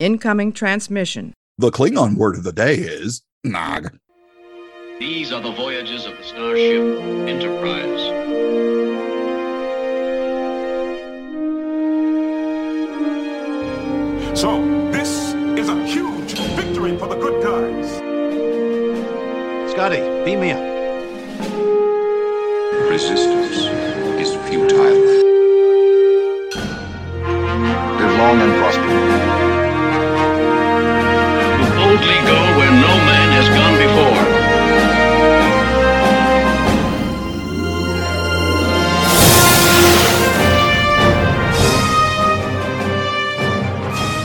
Incoming transmission. The Klingon word of the day is Nog. These are the voyages of the starship Enterprise. So, this is a huge victory for the good guys. Scotty, beam me up. Resistance is futile. Live long and prosper. To boldly go where no man has gone before.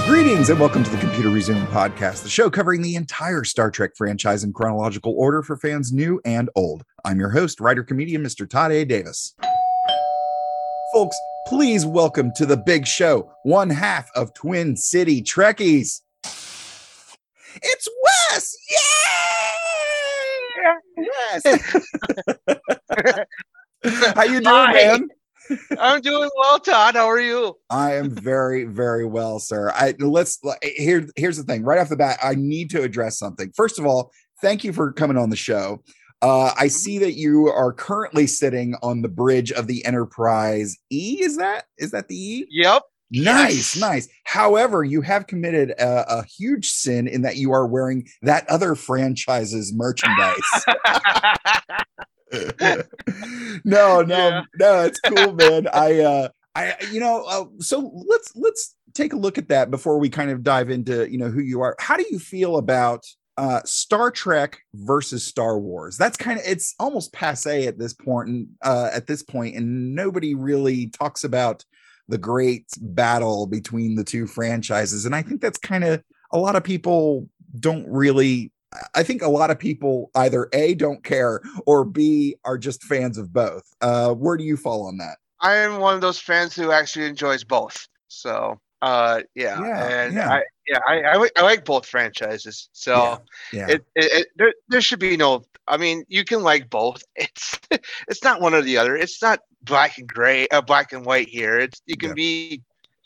Greetings and welcome to the Computer Resume podcast, the show covering the entire Star Trek franchise in chronological order for fans new and old. I'm your host, writer comedian Mr. Todd A. Davis. Folks, please welcome to the big show, one half of Twin City Trekkies. It's Wes! Yay! Wes! How you doing, Hi. man? I'm doing well, Todd. How are you? I am very, very well, sir. I let's here. Here's the thing. Right off the bat, I need to address something. First of all, thank you for coming on the show. Uh, I see that you are currently sitting on the bridge of the Enterprise E. Is that is that the E? Yep. Nice, nice. However, you have committed a, a huge sin in that you are wearing that other franchise's merchandise. no, no, Yeah. no, it's cool, man. I uh I you know, uh, so let's let's take a look at that before we kind of dive into, you know, who you are. How do you feel about uh Star Trek versus Star Wars? That's kind of it's almost passe at this point and uh at this point and nobody really talks about the great battle between the two franchises and I think that's kind of a lot of people don't really I think a lot of people either A don't care or B are just fans of both. Uh where do you fall on that? I am one of those fans who actually enjoys both. So, uh, yeah, Yeah, and yeah. I, yeah, I, I, I like both franchises. So Yeah. it, it, it there, there should be no. I mean, you can like both. It's, it's not one or the other. It's not black and gray, uh, black and white here. It's you can Yeah. be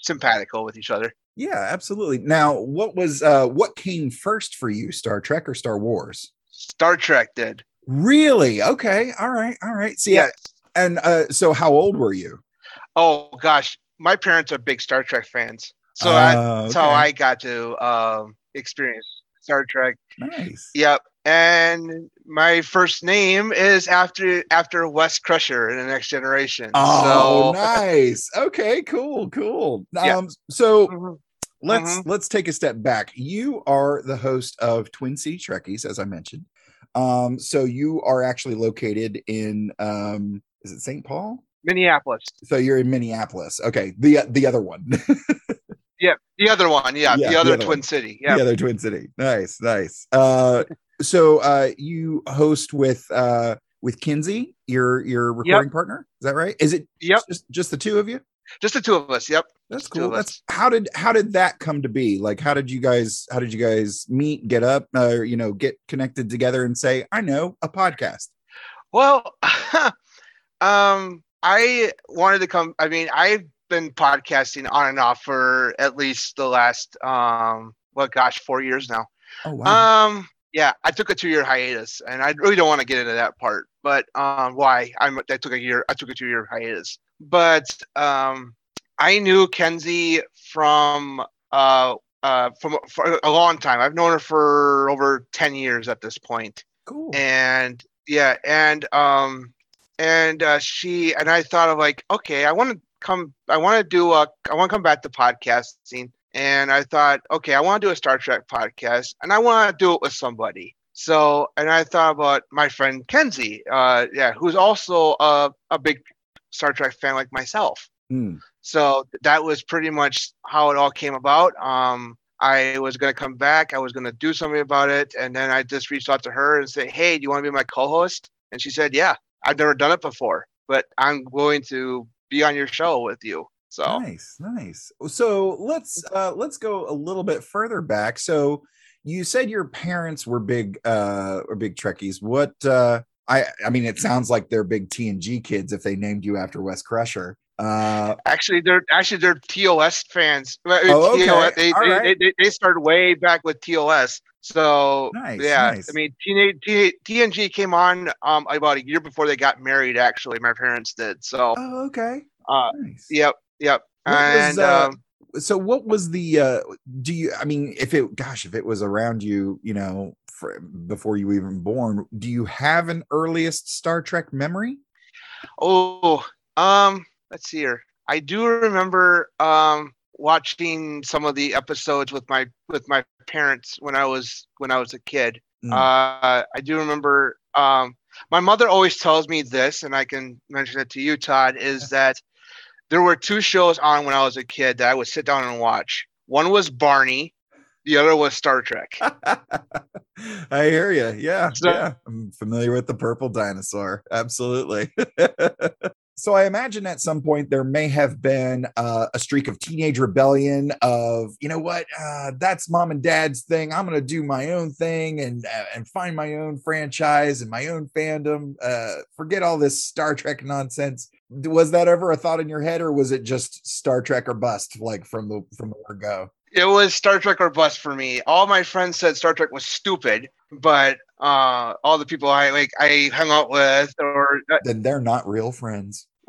simpatical with each other. Yeah, absolutely. Now, what was uh what came first for you, Star Trek or Star Wars? Star Trek did. Really? Okay. All right. All right. See, Yes. and uh so how old were you? Oh gosh, my parents are big Star Trek fans, so Uh, that's how okay. I got to um, experience Star Trek. Nice. Yep. And my first name is after after Wes Crusher in the Next Generation. Oh, so nice. Okay, cool, cool. Yeah. Um so Mhm. let's let's take a step back. You are the host of Twin City Trekkies, as I mentioned. Um, so you are actually located in um, is it St. Paul? Minneapolis. So you're in Minneapolis. Okay, the the other one, Yeah, the other one. Yeah, Yeah, the the other other Twin one. City. Yeah. the other Twin City. Nice, nice. Uh, so uh, you host with uh with Kinsey, your your recording partner. Is that right? Is it Yep. just just the two of you? Just the two of us. Yep. That's cool. That's how did how did that come to be? Like, how did you guys how did you guys meet, get up, uh, you know, get connected together and say, I know a podcast. Well, um, I wanted to come. I mean, I've been podcasting on and off for at least the last um, well, gosh, four years now. Oh wow. Um, yeah, I took a two-year hiatus, and I really don't want to get into that part. But um, why? I'm, I took a year. I took a two-year hiatus. But um, I knew Kenzie from uh, uh, from for a long time. I've known her for over ten years at this point cool. and yeah and um and uh she and i thought of like okay i want to come i want to do a i want to come back to podcasting and i thought okay i want to do a star trek podcast and i want to do it with somebody so and i thought about my friend kenzie uh yeah who's also a, a big star trek fan like myself Hmm. so that was pretty much how it all came about. Um, I was going to come back. I was going to do something about it. And then I just reached out to her and said, Hey, do you want to be my co host? And she said, Yeah, I've never done it before, but I'm going to be on your show with you. So, Nice, nice. So let's uh let's go a little bit further back. So you said your parents were big uh or big Trekkies. What uh I I mean it sounds like they're big T and G kids if they named you after Wes Crusher. Uh, Actually, they're actually they're TOS fans. Oh, okay. TOS they, All they, right. they, they started way back with TOS. So Nice, yeah, nice. I mean, TNA, T, TNG came on um about a year before they got married. Actually, my parents did. So oh, okay. uh, Nice. yep, yep. What was, and uh, um, so what was the uh do you i mean if it gosh if it was around you you know for, before you were even born do you have an earliest star trek memory Oh, um, let's see here. I do remember um watching some of the episodes with my with my parents when I was when I was a kid. Mm. Uh, I do remember. Um, my mother always tells me this, and I can mention it to you, Todd. Is that there were two shows on when I was a kid that I would sit down and watch. One was Barney, the other was Star Trek. i hear you yeah So- yeah i'm familiar with the purple dinosaur absolutely so i imagine at some point there may have been uh, a streak of teenage rebellion of you know what? Uh, that's mom and dad's thing. I'm going to do my own thing and uh, and find my own franchise and my own fandom. Uh, forget all this star trek nonsense. Was that ever a thought in your head or was it just star trek or bust like from the from the go it was Star Trek or bust for me. All my friends said Star Trek was stupid, but uh, all the people I like I hung out with or then they're not real friends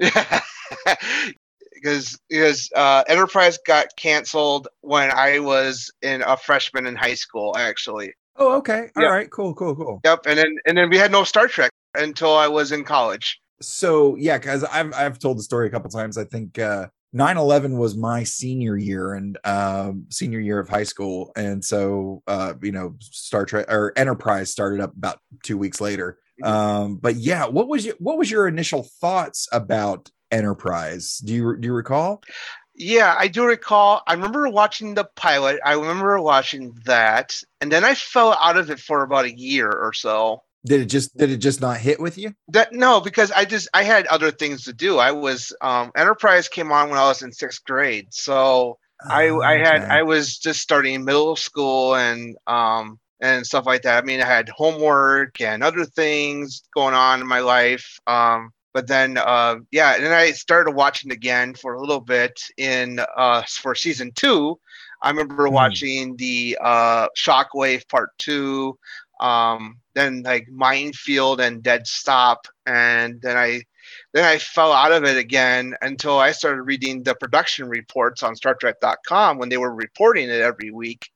because because uh, Enterprise got canceled when I was in a freshman in high school actually. oh okay All right, Yeah. cool cool cool Yep, and then and then we had no Star Trek until I was in college. so yeah because i've i've told the story a couple times i think uh 9-11 was my senior year and um senior year of high school and so uh you know star trek or enterprise started up about two weeks later um but yeah what was your what was your initial thoughts about enterprise do you do you recall Yeah, I do recall. I remember watching the pilot. I remember watching that, and then I fell out of it for about a year or so. Did it just did it just not hit with you That no, because I just I had other things to do. I was um Enterprise came on when I was in sixth grade, so I I had. I was just starting middle school and um and stuff like that. I mean, I had homework and other things going on in my life. Um, but then uh, yeah, and then I started watching again for a little bit in uh for season two. I remember Hmm. watching the uh Shockwave Part Two, um, then like Minefield and Dead Stop, and then I then I fell out of it again until I started reading the production reports on star StarTrek.com when they were reporting it every week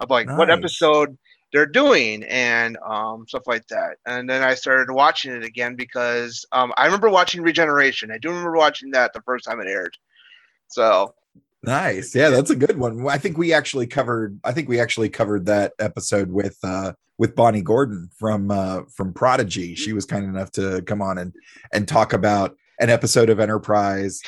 of like what episode they're doing and um, stuff like that. And then I started watching it again because um, I remember watching Regeneration. I do remember watching that the first time it aired. So Nice. Yeah, that's a good one. I think we actually covered I think we actually covered that episode with uh with Bonnie Gordon from uh from Prodigy. She was kind enough to come on and and talk about an episode of Enterprise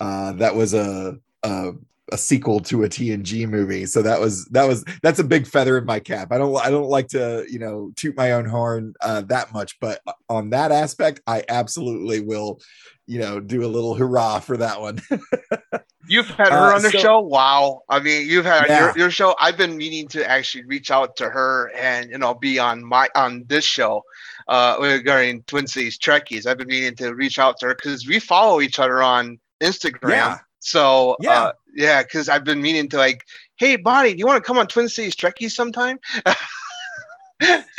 uh that was a a a sequel to a TNG movie. So that was that was that's a big feather in my cap. I don't I don't like to, you know, toot my own horn uh that much, but on that aspect I absolutely will, you know, do a little hurrah for that one. You've had her Uh, on the so- show. Wow. I mean, you've had Yeah. your, your show. I've been meaning to actually reach out to her and you know be on my on this show uh regarding Twin Cities Trekkies. I've been meaning to reach out to her because we follow each other on Instagram. Yeah. So Yeah. uh, yeah, because I've been meaning to like, hey, Bonnie, do you want to come on Twin Cities Trekkies sometime?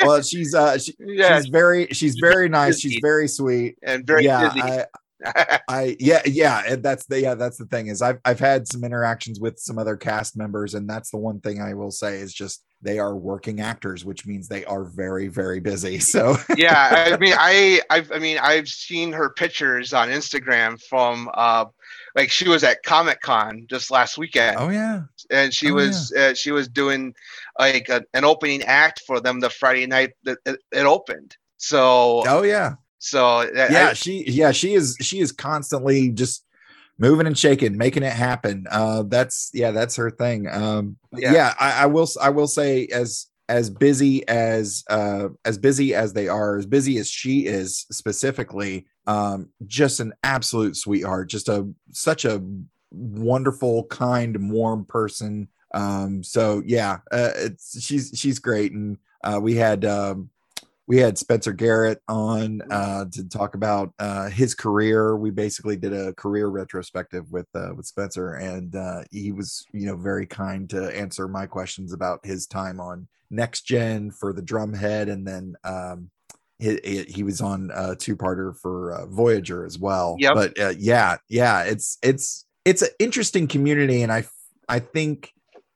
well she's uh she, yeah, she's very she's very nice she's very sweet and very yeah busy. I, I yeah yeah and that's the yeah that's the thing is I've I've had some interactions with some other cast members and that's the one thing I will say is just they are working actors which means they are very very busy so. Yeah, I mean, I, I've, I mean, I've seen her pictures on Instagram from, uh, like she was at Comic Con just last weekend, oh yeah. And she oh, was, uh, she was doing like a, an opening act for them the Friday night that it, it opened. So, oh yeah so yeah I- she yeah she is she is constantly just moving and shaking making it happen. Uh that's yeah that's her thing. Um Yeah. yeah, I, I will i will say as as busy as uh as busy as they are as busy as she is specifically um just an absolute sweetheart just a such a wonderful kind warm person. Um so yeah uh, it's she's she's great. And uh we had um we had Spencer Garrett on uh, to talk about uh, his career. We basically did a career retrospective with uh, with Spencer, and uh, he was you know very kind to answer my questions about his time on Next Gen for the Drumhead, and then um, he, he he was on a two parter for uh, Voyager as well. Yep. But uh, yeah, yeah, it's it's it's an interesting community, and I I think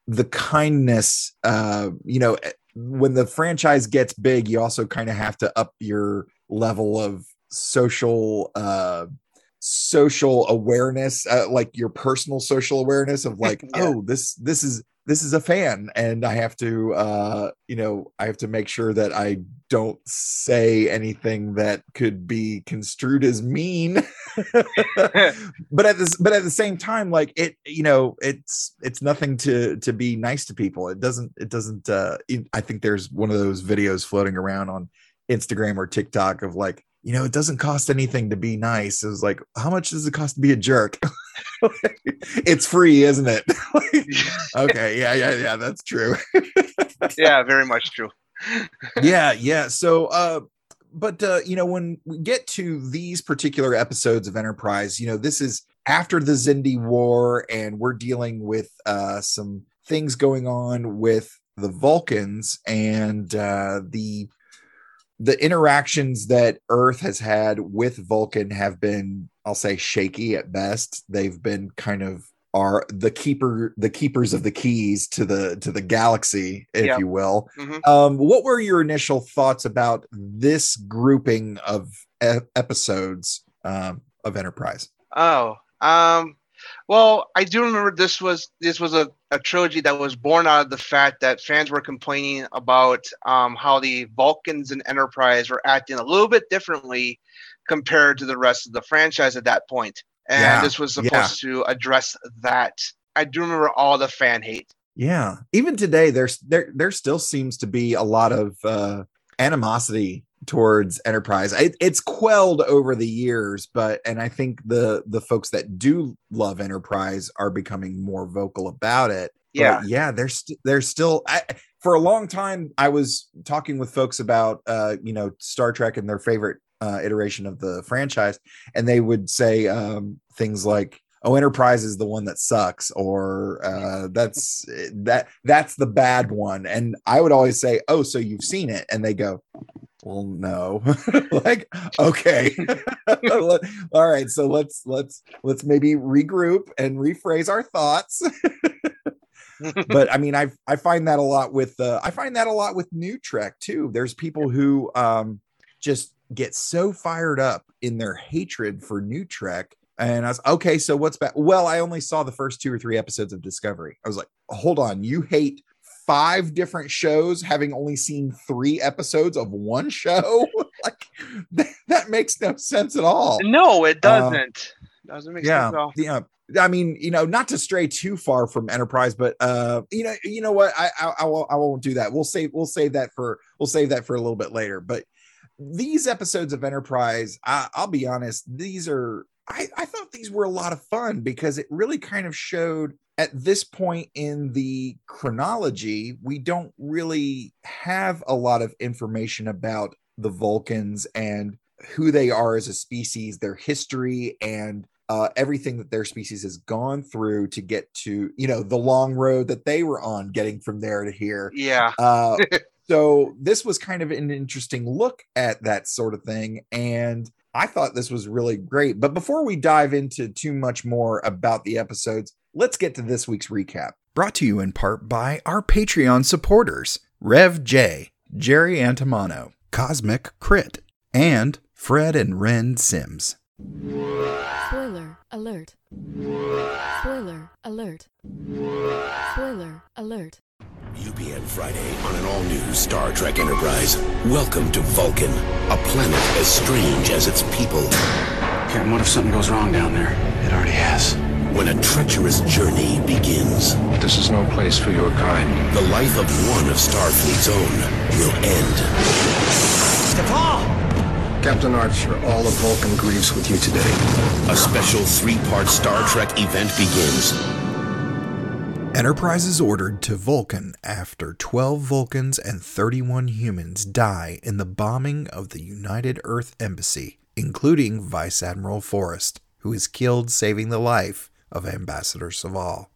the kindness, uh, you know, when the franchise gets big, you also kind of have to up your level of social uh social awareness uh, like your personal social awareness of like Yeah. oh this this is this is a fan and i have to uh you know i have to make sure that i don't say anything that could be construed as mean. But at this but at the same time like it you know it's it's nothing to to be nice to people. It doesn't it doesn't uh it- i think there's one of those videos floating around on instagram or tiktok of like you know it doesn't cost anything to be nice. It was like how much does it cost to be a jerk it's free isn't it okay yeah yeah yeah that's true yeah, very much true. yeah yeah so uh but uh you know when we get to these particular episodes of enterprise you know this is after the xindi war and we're dealing with uh some things going on with the vulcans and uh the the interactions that earth has had with vulcan have been i'll say shaky at best. They've been kind of are the keeper the keepers of the keys to the to the galaxy if you will. Mhm. um what were your initial thoughts about this grouping of e- episodes um of enterprise? Oh, um, well, I do remember this was this was a, a trilogy that was born out of the fact that fans were complaining about um, how the Vulcans and Enterprise were acting a little bit differently compared to the rest of the franchise at that point, and Yeah, this was yeah. supposed to address that. I do remember all the fan hate. yeah even today there's there there still seems to be a lot of uh animosity towards enterprise. It, it's quelled over the years but and i think the the folks that do love enterprise are becoming more vocal about it. But Yeah, yeah there's st- there's still I, for a long time i was talking with folks about uh you know star trek and their favorite uh iteration of the franchise and they would say um things like oh enterprise is the one that sucks or uh that's that that's the bad one. And i would always say oh so you've seen it and they go well no like okay all right so let's let's let's maybe regroup and rephrase our thoughts but I mean, I I find that a lot with uh, I find that a lot with new Trek too. There's people who um just get so fired up in their hatred for new Trek. And I was okay. So what's bad? Well, I only saw the first two or three episodes of Discovery. I was like, hold on, you hate five different shows, having only seen three episodes of one show? like that, that makes no sense at all no, it doesn't. doesn't make yeah sense at all. yeah i mean you know not to stray too far from enterprise but uh you know you know what i i, I won't i won't do that we'll save we'll save that for we'll save that for a little bit later but these episodes of enterprise I, i'll be honest these are I, I thought these were a lot of fun because it really kind of showed at this point in the chronology we don't really have a lot of information about the vulcans and who they are as a species their history and uh, everything that their species has gone through to get to you know the long road that they were on getting from there to here. Yeah, uh, so this was kind of an interesting look at that sort of thing and i thought this was really great. But before we dive into too much more about the episodes let's get to this week's recap brought to you in part by our patreon supporters rev j jerry antimano cosmic crit and fred and ren sims Spoiler alert. Spoiler alert. Spoiler alert. UPN Friday on an all-new Star Trek Enterprise. Welcome to Vulcan, a planet as strange as its people. Captain, what if something goes wrong down there? It already has. When a treacherous journey begins, This is no place for your kind. the life of one of Starfleet's own will end. Captain Archer, all of Vulcan grieves with you today. A special three-part Star Trek event begins. Enterprise is ordered to Vulcan after 12 Vulcans and 31 humans die in the bombing of the United Earth Embassy, including Vice Admiral Forrest, who is killed saving the life of Ambassador Soval.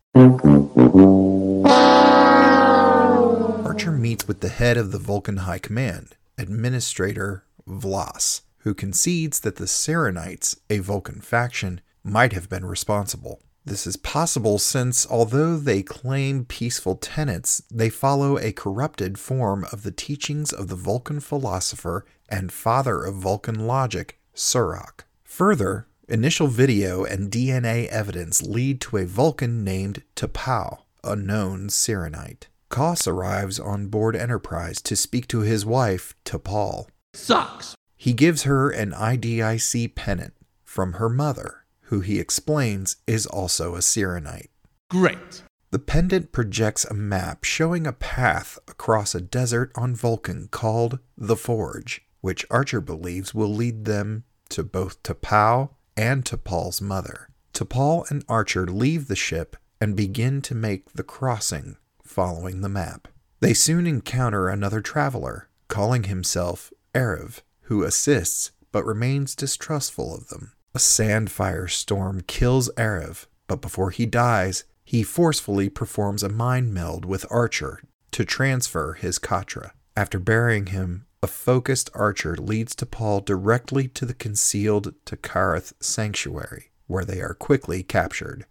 Archer meets with the head of the Vulcan High Command, Administrator Vlas, who concedes that the Syrrannites, a Vulcan faction, might have been responsible. This is possible since, although they claim peaceful tenets, they follow a corrupted form of the teachings of the Vulcan philosopher and father of Vulcan logic, Surak. Further, initial video and DNA evidence lead to a Vulcan named T'Pau, a known Syrrannite. Koss arrives on board Enterprise to speak to his wife, T'Pol. Sucks. He gives her an IDIC pennant from her mother who he explains is also a Syrrannite. Great. The pendant projects a map showing a path across a desert on Vulcan called the Forge, which Archer believes will lead them to both T'Pau and to T'Pol's mother. T'Pol and Archer leave the ship and begin to make the crossing following the map. They soon encounter another traveler, calling himself Arev, who assists but remains distrustful of them. A sandfire storm kills Arev, but before he dies, he forcefully performs a mind meld with Archer to transfer his Katra. After burying him, a focused archer leads T'Pol directly to the concealed T'Karath sanctuary, where they are quickly captured.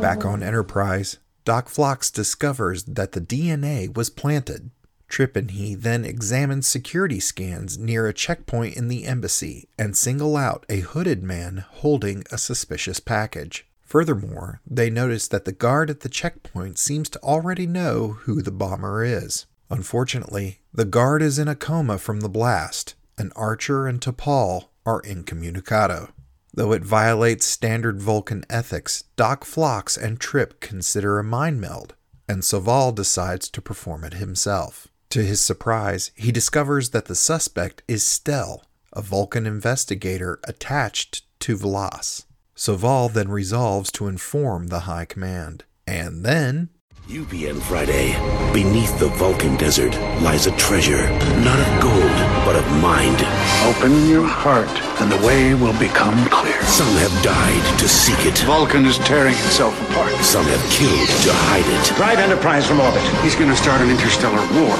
Back on Enterprise, Doc Phlox discovers that the DNA was planted Trip and he then examine security scans near a checkpoint in the embassy and single out a hooded man holding a suspicious package. Furthermore, they notice that the guard at the checkpoint seems to already know who the bomber is. Unfortunately, the guard is in a coma from the blast, and Archer and T'Pol are incommunicado. Though it violates standard Vulcan ethics, Doc Phlox and Trip consider a mind meld, and Soval decides to perform it himself. To his surprise, he discovers that the suspect is Stell, a Vulcan investigator attached to Vlas. Soval then resolves to inform the High Command. And then. UPN Friday. Beneath the Vulcan desert lies a treasure, not of gold, but of mind. Open your heart, and the way will become clear. Some have died to seek it. Vulcan is tearing itself apart. Some have killed to hide it. Drive Enterprise from orbit. He's going to start an interstellar war.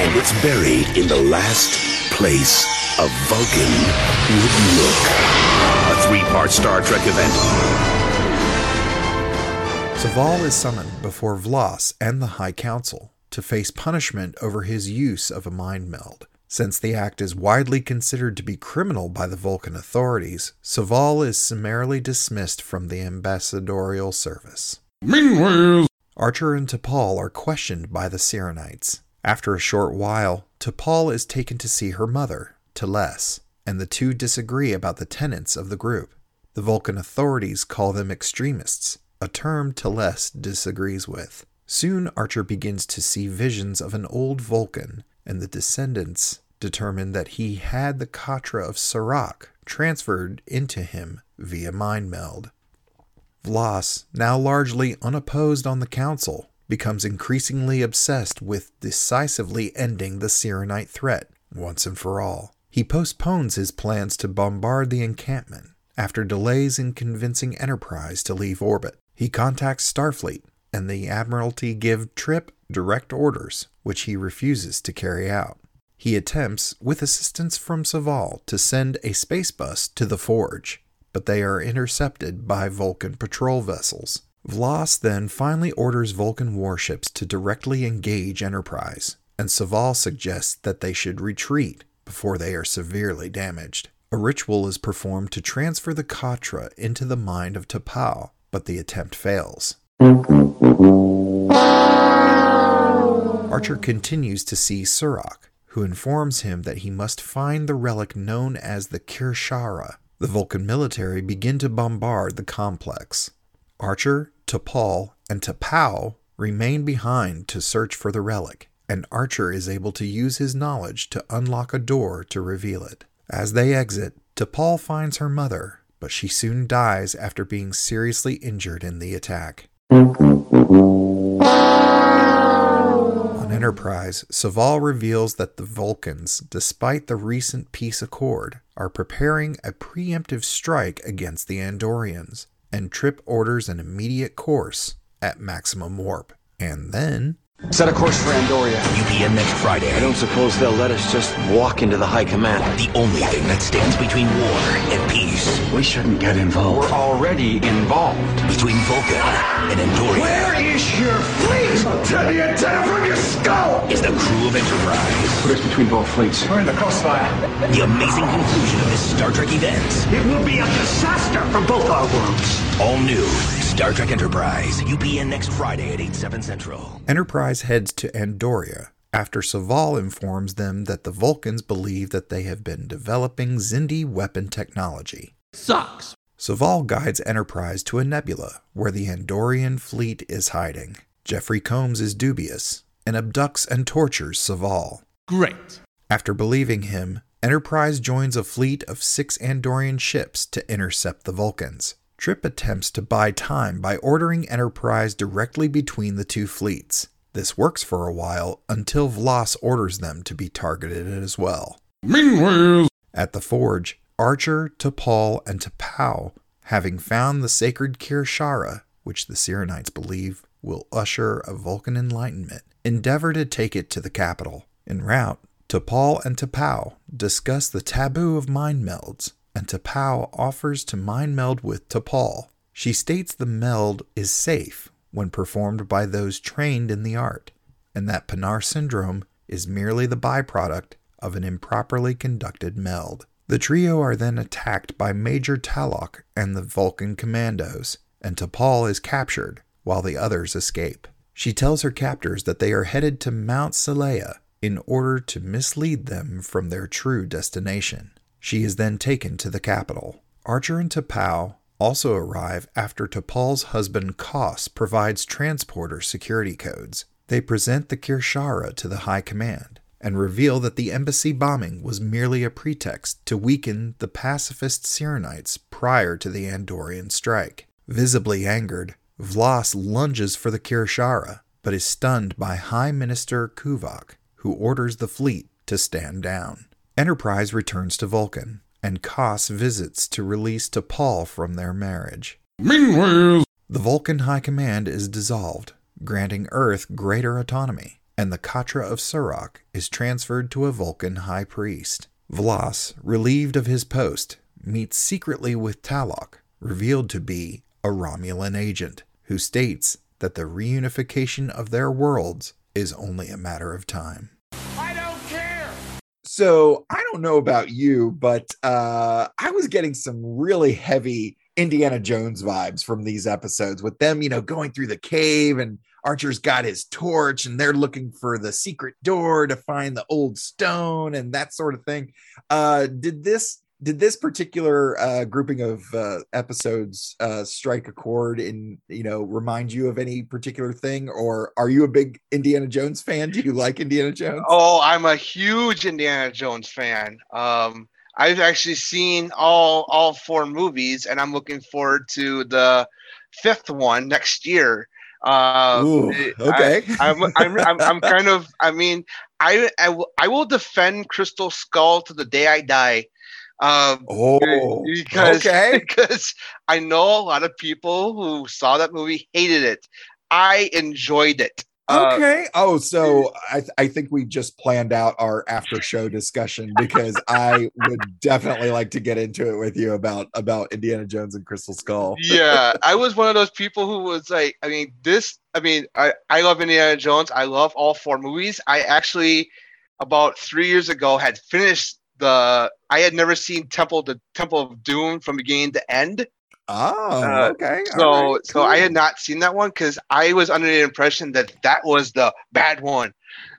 And it's buried in the last place a Vulcan would look. A three-part Star Trek event Soval is summoned before Vlas and the High Council to face punishment over his use of a mind meld. Since the act is widely considered to be criminal by the Vulcan authorities, Soval is summarily dismissed from the ambassadorial service. Meanwhile, Archer and T'Pol are questioned by the Syrrannites. After a short while, T'Pol is taken to see her mother, T'Les, and the two disagree about the tenets of the group. The Vulcan authorities call them extremists a term T'Les disagrees with. Soon Archer begins to see visions of an old Vulcan, and the descendants determine that he had the Katra of Surak transferred into him via mind meld. Vlas, now largely unopposed on the council, becomes increasingly obsessed with decisively ending the Syrrannite threat once and for all. He postpones his plans to bombard the encampment after delays in convincing Enterprise to leave orbit. He contacts Starfleet, and the Admiralty give Trip direct orders, which he refuses to carry out. He attempts, with assistance from Soval, to send a space bus to the Forge, but they are intercepted by Vulcan patrol vessels. Vlas then finally orders Vulcan warships to directly engage Enterprise, and Soval suggests that they should retreat before they are severely damaged. A ritual is performed to transfer the Katra into the mind of T'Pau, but the attempt fails. Archer continues to see Surak, who informs him that he must find the relic known as the Kir'Shara. The Vulcan military begin to bombard the complex. Archer, T'Pol, and T'Pau remain behind to search for the relic, and Archer is able to use his knowledge to unlock a door to reveal it. As they exit, T'Pol finds her mother, but she soon dies after being seriously injured in the attack. On Enterprise, Soval reveals that the Vulcans, despite the recent peace accord, are preparing a preemptive strike against the Andorians, and Trip orders an immediate course at maximum warp. And then, Set a course for Andoria. UPN next Friday. I don't suppose they'll let us just walk into the High Command. The only thing that stands between war and peace. We shouldn't get involved. We're already involved. Between Vulcan and Andoria. Where is your fleet? I'll tell you antenna from your skull! Is the crew of Enterprise. Put us between both fleets. We're in the crossfire. The amazing conclusion of this Star Trek event. It will be a disaster for both our worlds. All new Star Trek Enterprise. UPN next Friday at 8, 7 Central. Enterprise heads to Andoria after Soval informs them that the Vulcans believe that they have been developing Xindi weapon technology. Sucks. Soval guides Enterprise to a nebula where the Andorian fleet is hiding. Jeffrey Combs is dubious and abducts and tortures Soval. Great. After believing him, Enterprise joins a fleet of six Andorian ships to intercept the Vulcans. Trip attempts to buy time by ordering Enterprise directly between the two fleets. This works for a while until Vlas orders them to be targeted as well. Meanwhile, At the forge, Archer, T'Pol, and T'Pau, having found the sacred Kir'Shara, which the Syrrannites believe will usher a Vulcan enlightenment, endeavor to take it to the capital. En route, T'Pol and T'Pau discuss the taboo of mind melds, and T'Pau offers to mind meld with T'Pol. She states the meld is safe when performed by those trained in the art, and that Pa'nar syndrome is merely the byproduct of an improperly conducted meld. The trio are then attacked by Major Talok and the Vulcan commandos, and T'Pol is captured while the others escape. She tells her captors that they are headed to Mount Seleya in order to mislead them from their true destination. She is then taken to the capital. Archer and T'Pau also arrive after T'Pol's husband Koss provides transporter security codes. They present the Kir'Shara to the High Command and reveal that the embassy bombing was merely a pretext to weaken the pacifist Syrrannites prior to the Andorian strike. Visibly angered, Vlas lunges for the Kir'Shara, but is stunned by High Minister Kuvak, who orders the fleet to stand down. Enterprise returns to Vulcan, and Koss visits to release T'Pol from their marriage. meanwhile, The Vulcan High Command is dissolved, granting Earth greater autonomy, and the Katra of Surak is transferred to a Vulcan High Priest. Vlas, relieved of his post, meets secretly with Talok, revealed to be a Romulan agent, who states that the reunification of their worlds is only a matter of time. So I don't know about you, but uh, I was getting some really heavy Indiana Jones vibes from these episodes with them, you know, going through the cave and Archer's got his torch and they're looking for the secret door to find the old stone and that sort of thing. Uh, did this did this particular uh, grouping of uh, episodes uh, strike a chord and you know remind you of any particular thing, or are you a big Indiana Jones fan? Do you like Indiana Jones? Oh, I'm a huge Indiana Jones fan. Um, I've actually seen all all four movies, and I'm looking forward to the fifth one next year. Uh, Ooh, okay. I, am I'm, I'm, I'm kind of. I mean, I, I I will defend Crystal Skull to the day I die. Um, Oh, because okay. because I know a lot of people who saw that movie hated it. I enjoyed it. Uh, Okay. oh, so I, th- I think we just planned out our after show discussion because I would definitely like to get into it with you about about Indiana Jones and Crystal Skull. yeah, I was one of those people who was like, I mean, this, I mean, I, I love Indiana Jones. I love all four movies. I actually, about three years ago, had finished the. I had never seen Temple the Temple of Doom from beginning to end. Oh, Uh, okay. So, right, so I had not seen that one because I was under the impression that that was the bad one.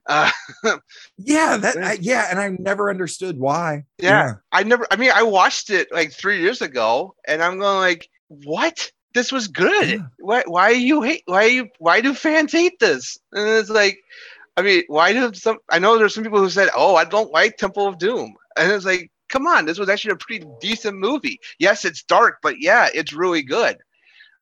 Uh, yeah, that I, yeah, and I never understood why. yeah, I never. I mean, I watched it like three years ago, and I'm going like, what? This was good. Yeah. Why? Why you hate? Why you? Why do fans hate this? And it's like, I mean, why do some? I know there's some people who said, oh, I don't like Temple of Doom, and it's like, come on, this was actually a pretty decent movie. Yes, it's dark, but yeah, it's really good.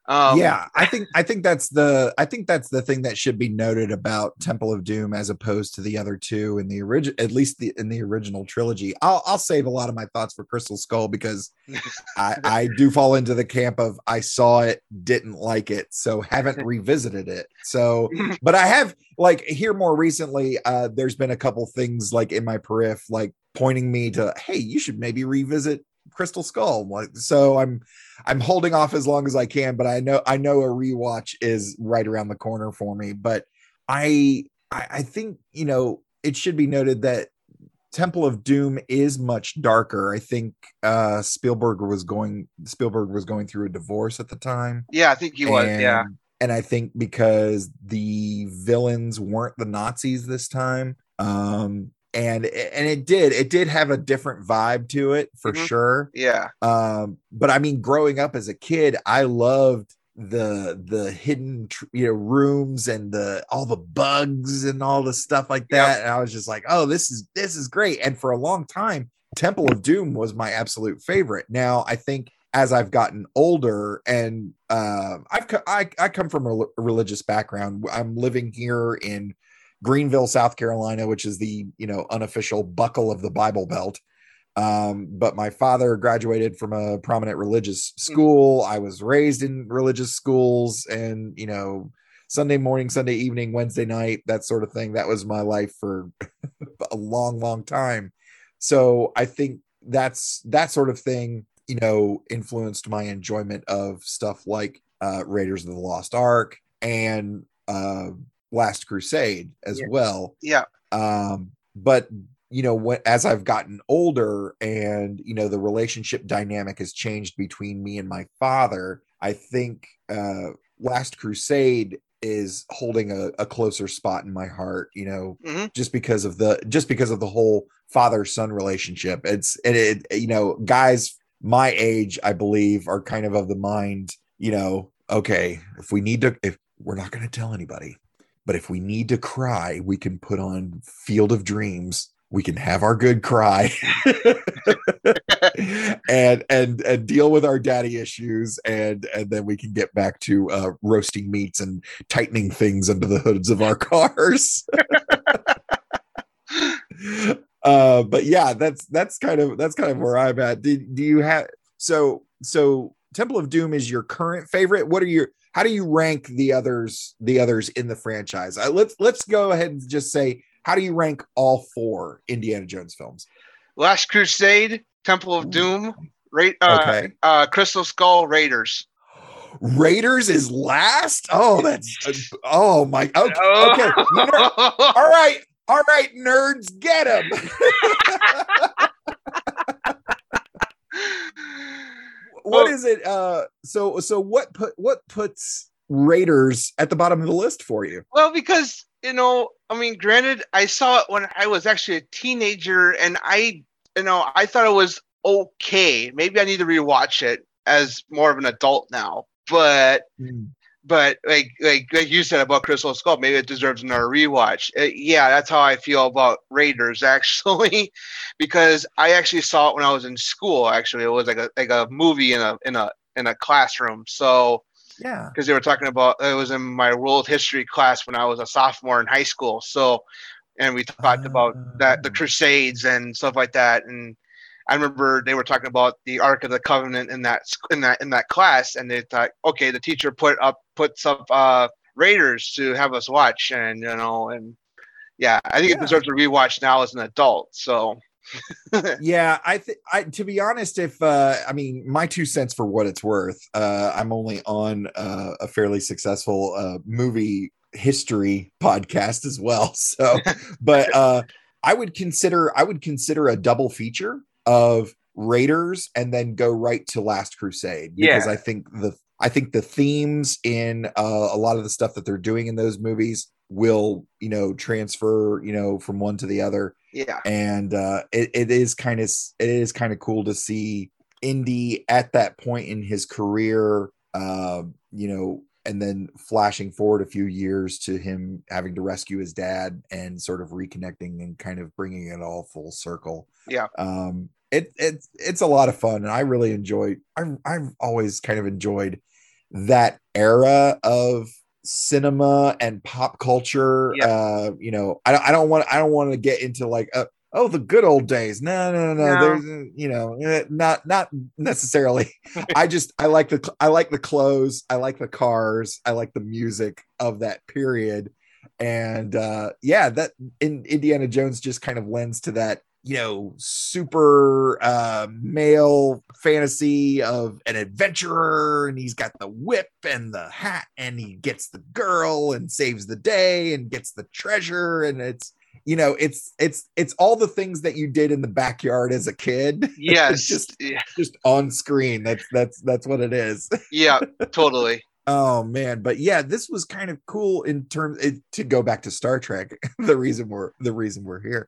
Um, yeah, I think I think that's the I think that's the thing that should be noted about Temple of Doom as opposed to the other two in the original, at least the in the original trilogy. I'll I'll save a lot of my thoughts for Crystal Skull because I I do fall into the camp of I saw it, didn't like it, so haven't revisited it. So, but I have like here more recently. Uh, there's been a couple things like in my periph, like pointing me to, hey, you should maybe revisit Crystal Skull. Like, so I'm I'm holding off as long as I can, but I know I know a rewatch is right around the corner for me. But I I, I think you know it should be noted that Temple of Doom is much darker. I think uh Spielberg was going Spielberg was going through a divorce at the time. Yeah, I think he was. Yeah. And I think because the villains weren't the Nazis this time, um, and and it did it did have a different vibe to it for Mhm. sure. Yeah. Um, but I mean, growing up as a kid, I loved the the hidden you know rooms and the all the bugs and all the stuff like that. And I was just like, oh, this is this is great. And for a long time, Temple of Doom was my absolute favorite. Now I think as I've gotten older and uh, I've I, I come from a religious background. I'm living here in Greenville, South Carolina, which is the you know unofficial buckle of the Bible Belt. Um, but my father graduated from a prominent religious school. I was raised in religious schools, and you know, Sunday morning, Sunday evening, Wednesday night, that sort of thing. That was my life for a long, long time. So I think that's that sort of thing, you know, influenced my enjoyment of stuff like uh, Raiders of the Lost Ark and uh, Last Crusade as Yeah. well Yeah. um but you know when as i've gotten older and you know the relationship dynamic has changed between me and my father i think uh last crusade is holding a, a closer spot in my heart you know Mhm. just because of the just because of the whole father son relationship it's and it you know guys my age i believe are kind of of the mind you know okay if we need to if we're not going to tell anybody but if we need to cry, we can put on Field of Dreams. We can have our good cry and and and deal with our daddy issues and and then we can get back to uh roasting meats and tightening things under the hoods of our cars. uh but yeah, that's that's kind of that's kind of where I'm at. Do, do you have so so Temple of Doom is your current favorite? What are your how do you rank the others the others in the franchise uh, let's let's go ahead and just say how do you rank all four indiana jones films Last Crusade, Temple of Doom, Ra- uh, Okay. uh, Crystal Skull, Raiders. raiders is last oh that's uh, oh my okay, okay. all right all right nerds get him what is it uh so so what put what puts raiders at the bottom of the list for you Well, because you know, I mean, granted, I saw it when I was actually a teenager, and I, you know, I thought it was okay. Maybe I need to rewatch it as more of an adult now. But, but like like like you said about Crystal Skull, maybe it deserves another rewatch. Uh, yeah, that's how I feel about Raiders actually, because I actually saw it when I was in school. Actually, it was like a like a movie in a in a in a classroom. So yeah because they were talking about it was in my world history class when I was a sophomore in high school. So, and we talked about that the Crusades and stuff like that. And I remember they were talking about the Ark of the Covenant in that in that in that class, and they thought, okay, the teacher put up puts up uh, Raiders to have us watch, and you know, and yeah, I think it deserves a rewatch now as an adult. So. yeah i think i to be honest if uh i mean my two cents for what it's worth uh i'm only on uh, a fairly successful uh movie history podcast as well so but uh i would consider i would consider a double feature of raiders and then go right to last crusade because Yeah. i think the i think the themes in uh, a lot of the stuff that they're doing in those movies will you know transfer you know from one to the other Yeah. and uh it, it is kind of it is kind of cool to see indy at that point in his career uh you know and then flashing forward a few years to him having to rescue his dad and sort of reconnecting and kind of bringing it all full circle Yeah. um it it's it's a lot of fun, and I really enjoy. I've I've always kind of enjoyed that era of cinema and pop culture. Yeah. Uh, you know, I don't I don't want I don't want to get into like uh, oh the good old days. No, no, no, no. No. There's uh, you know eh, not not necessarily. I just I like the I like the clothes. I like the cars. I like the music of that period. And uh yeah, that in Indiana Jones just kind of lends to that you know super uh male fantasy of an adventurer and he's got the whip and the hat and he gets the girl and saves the day and gets the treasure and it's you know it's it's it's all the things that you did in the backyard as a kid Yes. just yeah, just on screen that's that's that's what it is yeah, totally. Oh man, but yeah, this was kind of cool in terms it, to go back to Star Trek. the reason we're the reason we're here.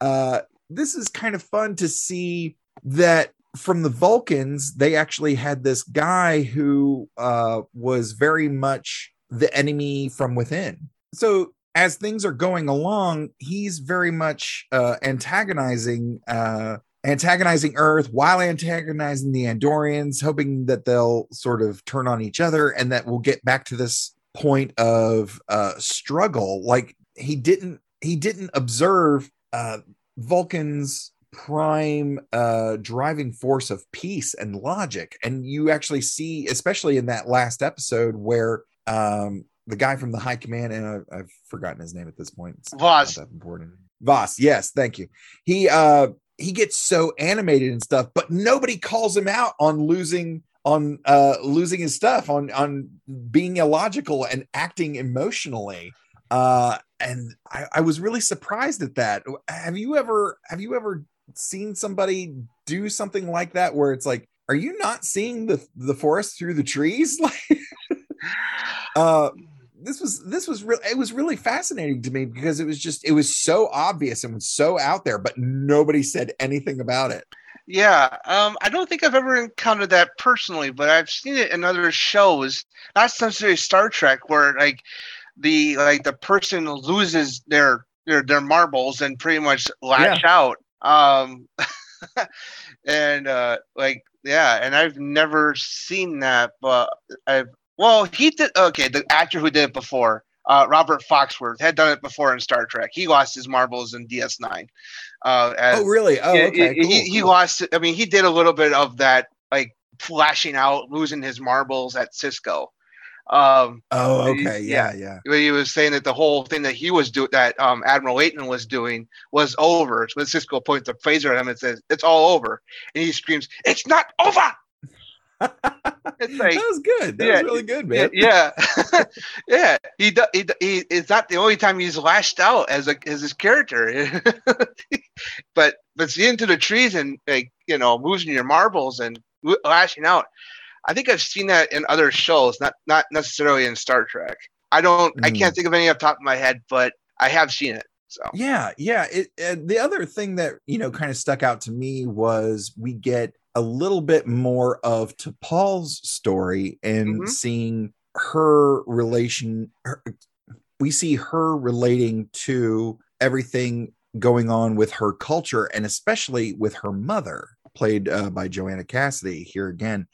Uh, this is kind of fun to see that from the Vulcans, they actually had this guy who uh, was very much the enemy from within. So as things are going along, he's very much uh, antagonizing uh, antagonizing Earth while antagonizing the Andorians, hoping that they'll sort of turn on each other and that we'll get back to this point of uh, struggle. Like he didn't he didn't observe uh, Vulcan's prime uh driving force of peace and logic. And you actually see especially in that last episode where um the guy from the high command and I, i've forgotten his name at this point. It's Voss. that important. Voss yes thank you. He uh he gets so animated and stuff but nobody calls him out on losing on uh losing his stuff on on being illogical and acting emotionally uh and I, I was really surprised at that. Have you ever have you ever seen somebody do something like that where it's like are you not seeing the the forest through the trees? Like uh this was this was real it was really fascinating to me because it was just it was so obvious and was so out there but nobody said anything about it. Yeah, um, I don't think I've ever encountered that personally, but I've seen it in other shows, not necessarily Star Trek, where like the like the person loses their their their marbles and pretty much lash out. Um, and uh, like yeah, and I've never seen that, but I've well, he did okay. The actor who did it before, uh, Robert Foxworth, had done it before in Star Trek. He lost his marbles in DS9. Uh, as- oh really oh yeah, okay he, cool, he, he lost. I mean, he did a little bit of that, like flashing out, losing his marbles at Sisko. Um, oh he- okay yeah yeah where he was saying that the whole thing that he was doing, that um, Admiral Leyton was doing, was over. So when Sisko points the phaser at him and says, "It's all over," and he screams, "It's not over!" it's like that was good that yeah, was really good man yeah, yeah, yeah. He, do, he he it's not the only time he's lashed out as a as his character, but but seeing into the trees and like you know losing your marbles and lashing out. I think I've seen that in other shows, not not necessarily in Star Trek. I don't. I Mm. can't think of any off the top of my head, but I have seen it. So yeah yeah it, and the other thing that you know kind of stuck out to me was we get a little bit more of T'Pol's story and Mhm. seeing her relation her, we see her relating to everything going on with her culture and especially with her mother played uh, by joanna cassidy here again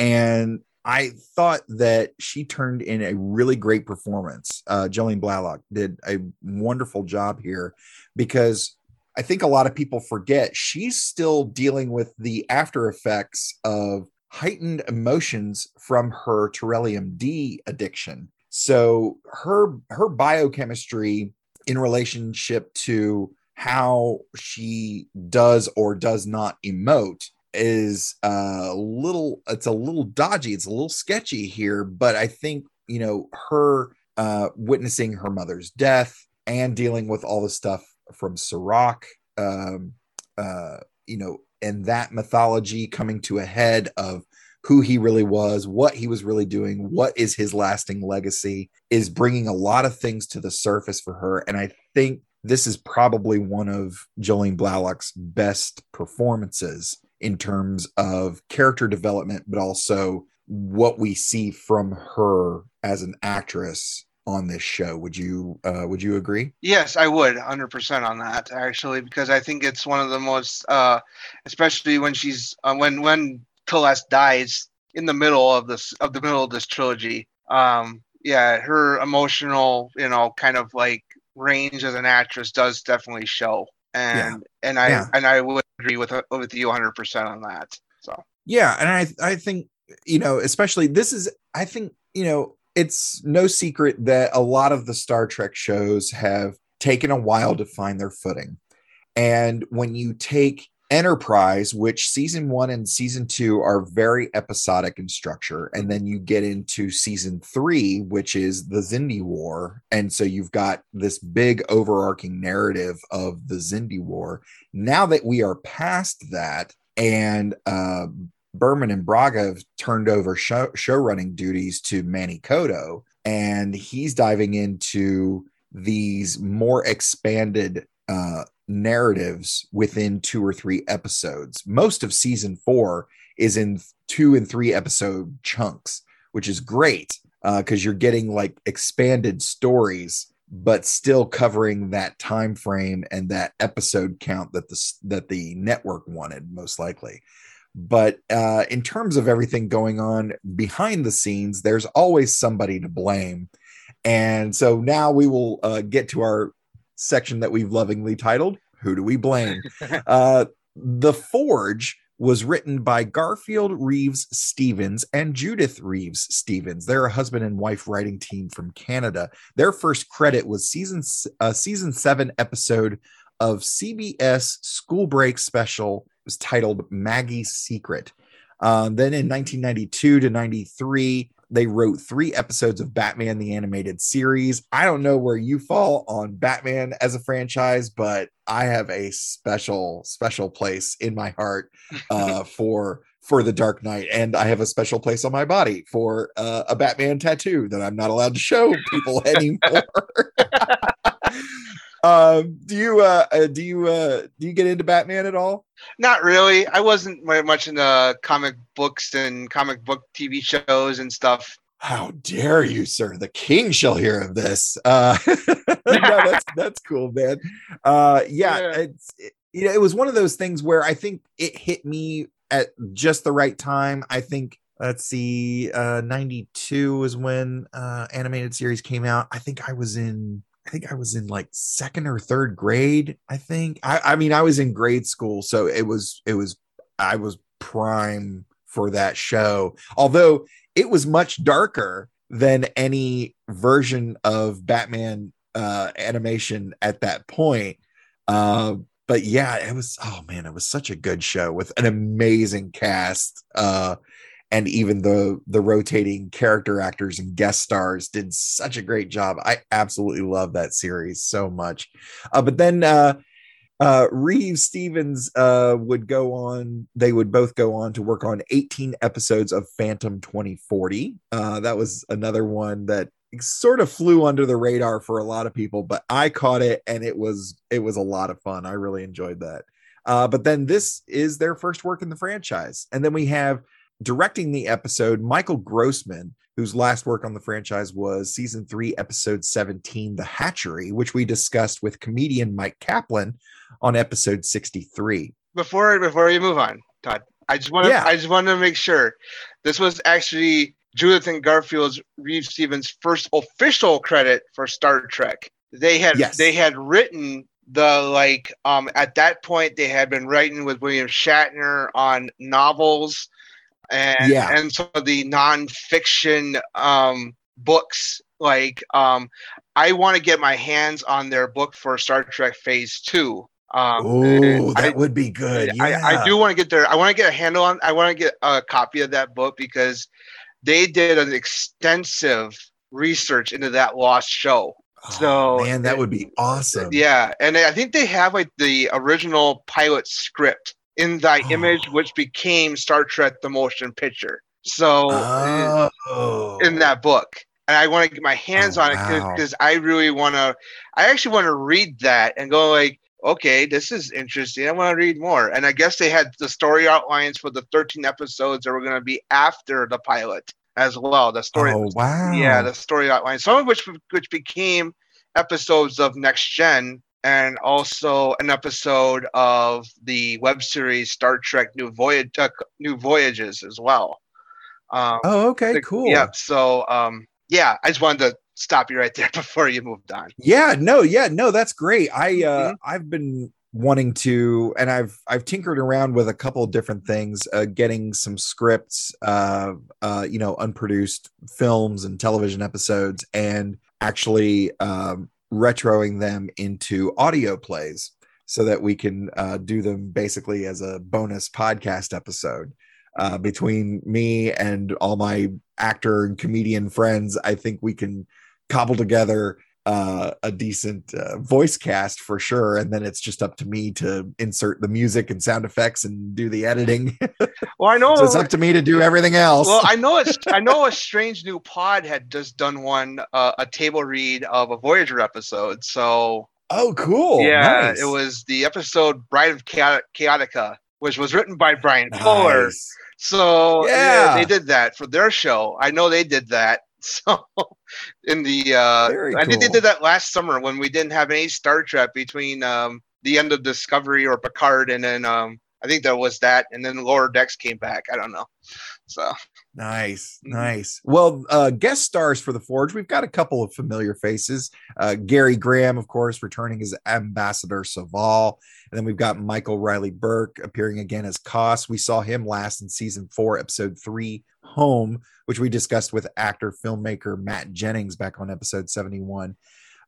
and I thought that she turned in a really great performance. Uh, Jolene Blalock did a wonderful job here because I think a lot of people forget she's still dealing with the after effects of heightened emotions from her Trellium D addiction. So her her biochemistry in relationship to how she does or does not emote is a little it's a little dodgy it's a little sketchy here but i think you know her uh witnessing her mother's death and dealing with all the stuff from Surak, um uh you know and that mythology coming to a head of who he really was what he was really doing what is his lasting legacy is bringing a lot of things to the surface for her and i think this is probably one of Jolene Blalock's best performances in terms of character development, but also what we see from her as an actress on this show. Would you uh, would you agree? Yes, I would 100% on that actually because I think it's one of the most uh especially when she's uh, when when T'Les dies in the middle of this of the middle of this trilogy. Um yeah, her emotional, you know, kind of like range as an actress does definitely show. And and I Yeah. and I would agree with with you 100% on that. So Yeah, and I I think you know, especially this is I think you know it's no secret that a lot of the Star Trek shows have taken a while to find their footing, and when you take Enterprise, which season one and season two are very episodic in structure, and then you get into season three, which is the Xindi War, and so you've got this big overarching narrative of the Xindi War. Now that we are past that, and uh, Berman and Braga have turned over show, show running duties to Manny Coto, and he's diving into these more expanded uh, narratives within two or three episodes. Most of season four is in two and three episode chunks, which is great because you're getting like expanded stories but still covering that time frame and that episode count that the that the network wanted most likely but uh, in terms of everything going on behind the scenes, there's always somebody to blame. And so now we will uh, get to our section that we've lovingly titled Who Do We Blame? uh, the Forge was written by Garfield Reeves Stevens and Judith Reeves Stevens. They're a husband and wife writing team from Canada. Their first credit was season uh, season seven episode of CBS School Break Special. It was titled Maggie's Secret. Um, then in 1992 to 93, they wrote three episodes of Batman the Animated Series. I don't know where you fall on Batman as a franchise, but I have a special, special place in my heart uh, for for the Dark Knight, and I have a special place on my body for uh, a Batman tattoo that I'm not allowed to show people anymore. um, do you uh, uh, do you uh, do you get into Batman at all? Not really. I wasn't very much into comic books and comic book TV shows and stuff. How dare you, sir? The king shall hear of this. Uh, no, that's that's cool, man. Uh, yeah, Yeah. it's it, you know, it was one of those things where I think it hit me at just the right time. I think let's see, uh, ninety two was when uh, animated series came out. I think I was in. I think I was in like second or third grade. I think. I, I mean, I was in grade school, so it was it was I was prime for that show. Although it was much darker than any version of Batman uh, animation at that point. Uh, but yeah, it was. Oh man, it was such a good show with an amazing cast. Uh, and even the the rotating character actors and guest stars did such a great job. I absolutely love that series so much. Uh, but then uh, uh, Reeves Stevens uh, would go on. They would both go on to work on 18 episodes of Phantom 2040. Uh, that was another one that sort of flew under the radar for a lot of people, but I caught it and it was it was a lot of fun. I really enjoyed that. Uh, but then this is their first work in the franchise, and then we have directing the episode Michael Grossman, whose last work on the franchise was season three, episode 17, The Hatchery, which we discussed with comedian Mike Kaplan on episode 63. Before before you move on, Todd, I just want to Yeah. I just want to make sure this was actually Judith and Garfield's Reeve Stevens' first official credit for Star Trek. They had Yes. they had written the like um at that point they had been writing with William Shatner on novels and Yeah. and so the nonfiction um books like um I want to get my hands on their book for Star Trek Phase Two. Um, Oh, I- that would be good. Yeah. I, I do want to get there. I want to get a handle on. I want to get a copy of that book because they did an extensive research into that lost show. Oh, so- man, that would be awesome. Yeah, and I think they have like the original pilot script in thy oh. image, Oh. which became Star Trek: The Motion Picture. So Oh, in that book. And I want to get my hands Oh, on it wow. because I really want to. I actually want to read that and go like, okay, this is interesting. I want to read more. And I guess they had the story outlines for the 13 episodes that were going to be after the pilot. as well. The story. Oh wow! Yeah, the story outline. Some of which which became episodes of Next Gen, and also an episode of the web series Star Trek New Voyage New Voyages as well. Um, oh, okay, the- cool. Yeah. So, um, yeah, I just wanted to stop you right there before you moved on. Yeah, no, yeah, no, that's great. I uh Mhm. I've been wanting to and I've I've tinkered around with a couple of different things, uh getting some scripts, uh uh you know, unproduced films and television episodes and actually um retroing them into audio plays so that we can uh do them basically as a bonus podcast episode. Uh, between me and all my actor and comedian friends, I think we can cobble together uh, a decent uh, voice cast for sure. And then it's just up to me to insert the music and sound effects and do the editing. Well, I know. so it's up to me to do everything else. well, I know it's I know a strange new pod had just done one uh, a table read of a Voyager episode. So oh, cool. yeah, Nice. it was the episode Bride of Chaot- Chaotica, which was written by Bryan Fuller. Nice. So yeah. Yeah. they did that for their show. I know they did that. So in the uh Very I think they did that last summer when we didn't have any Star Trek between um the end of Discovery or Picard and then um I think there was that and then Lower Decks came back. I don't know. So Nice, Mhm. nice. Well, uh, guest stars for the Forge, we've got a couple of familiar faces. Uh, Gary Graham, of course, returning as Ambassador Soval, and then we've got Michael Reilly Burke appearing again as Koss. We saw him last in season four, episode three, Home, which we discussed with actor filmmaker Matt Jennings back on episode seventy-one.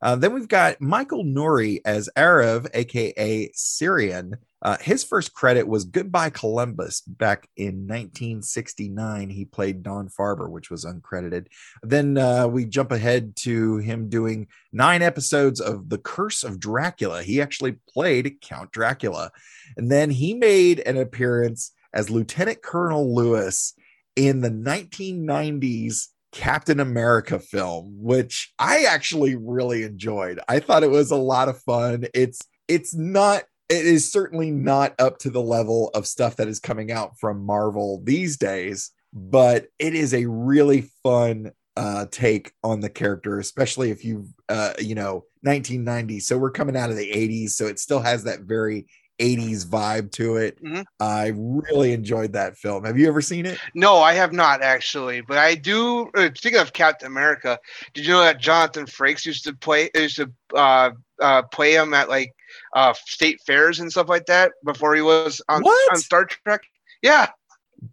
Uh, then we've got Michael Nouri as Arev, aka Syrran. Uh, his first credit was Goodbye Columbus back in 1969. He played Don Farber, which was uncredited. Then uh, we jump ahead to him doing nine episodes of The Curse of Dracula. He actually played Count Dracula. And then he made an appearance as Lieutenant Colonel Lewis in the 1990s Captain America film, which I actually really enjoyed. I thought it was a lot of fun. It's it's not it is certainly not up to the level of stuff that is coming out from Marvel these days, but it is a really fun uh take on the character especially if you uh you know 1990 so we're coming out of the 80s so it still has that very 80s vibe to it Mhm. i really enjoyed that film have you ever seen it no, I have not actually, but I do. Uh, speaking of Captain America, did you know that Jonathan Frakes used to play used to uh, uh, play him at like uh, state fairs and stuff like that before he was on, on Star Trek? Yeah,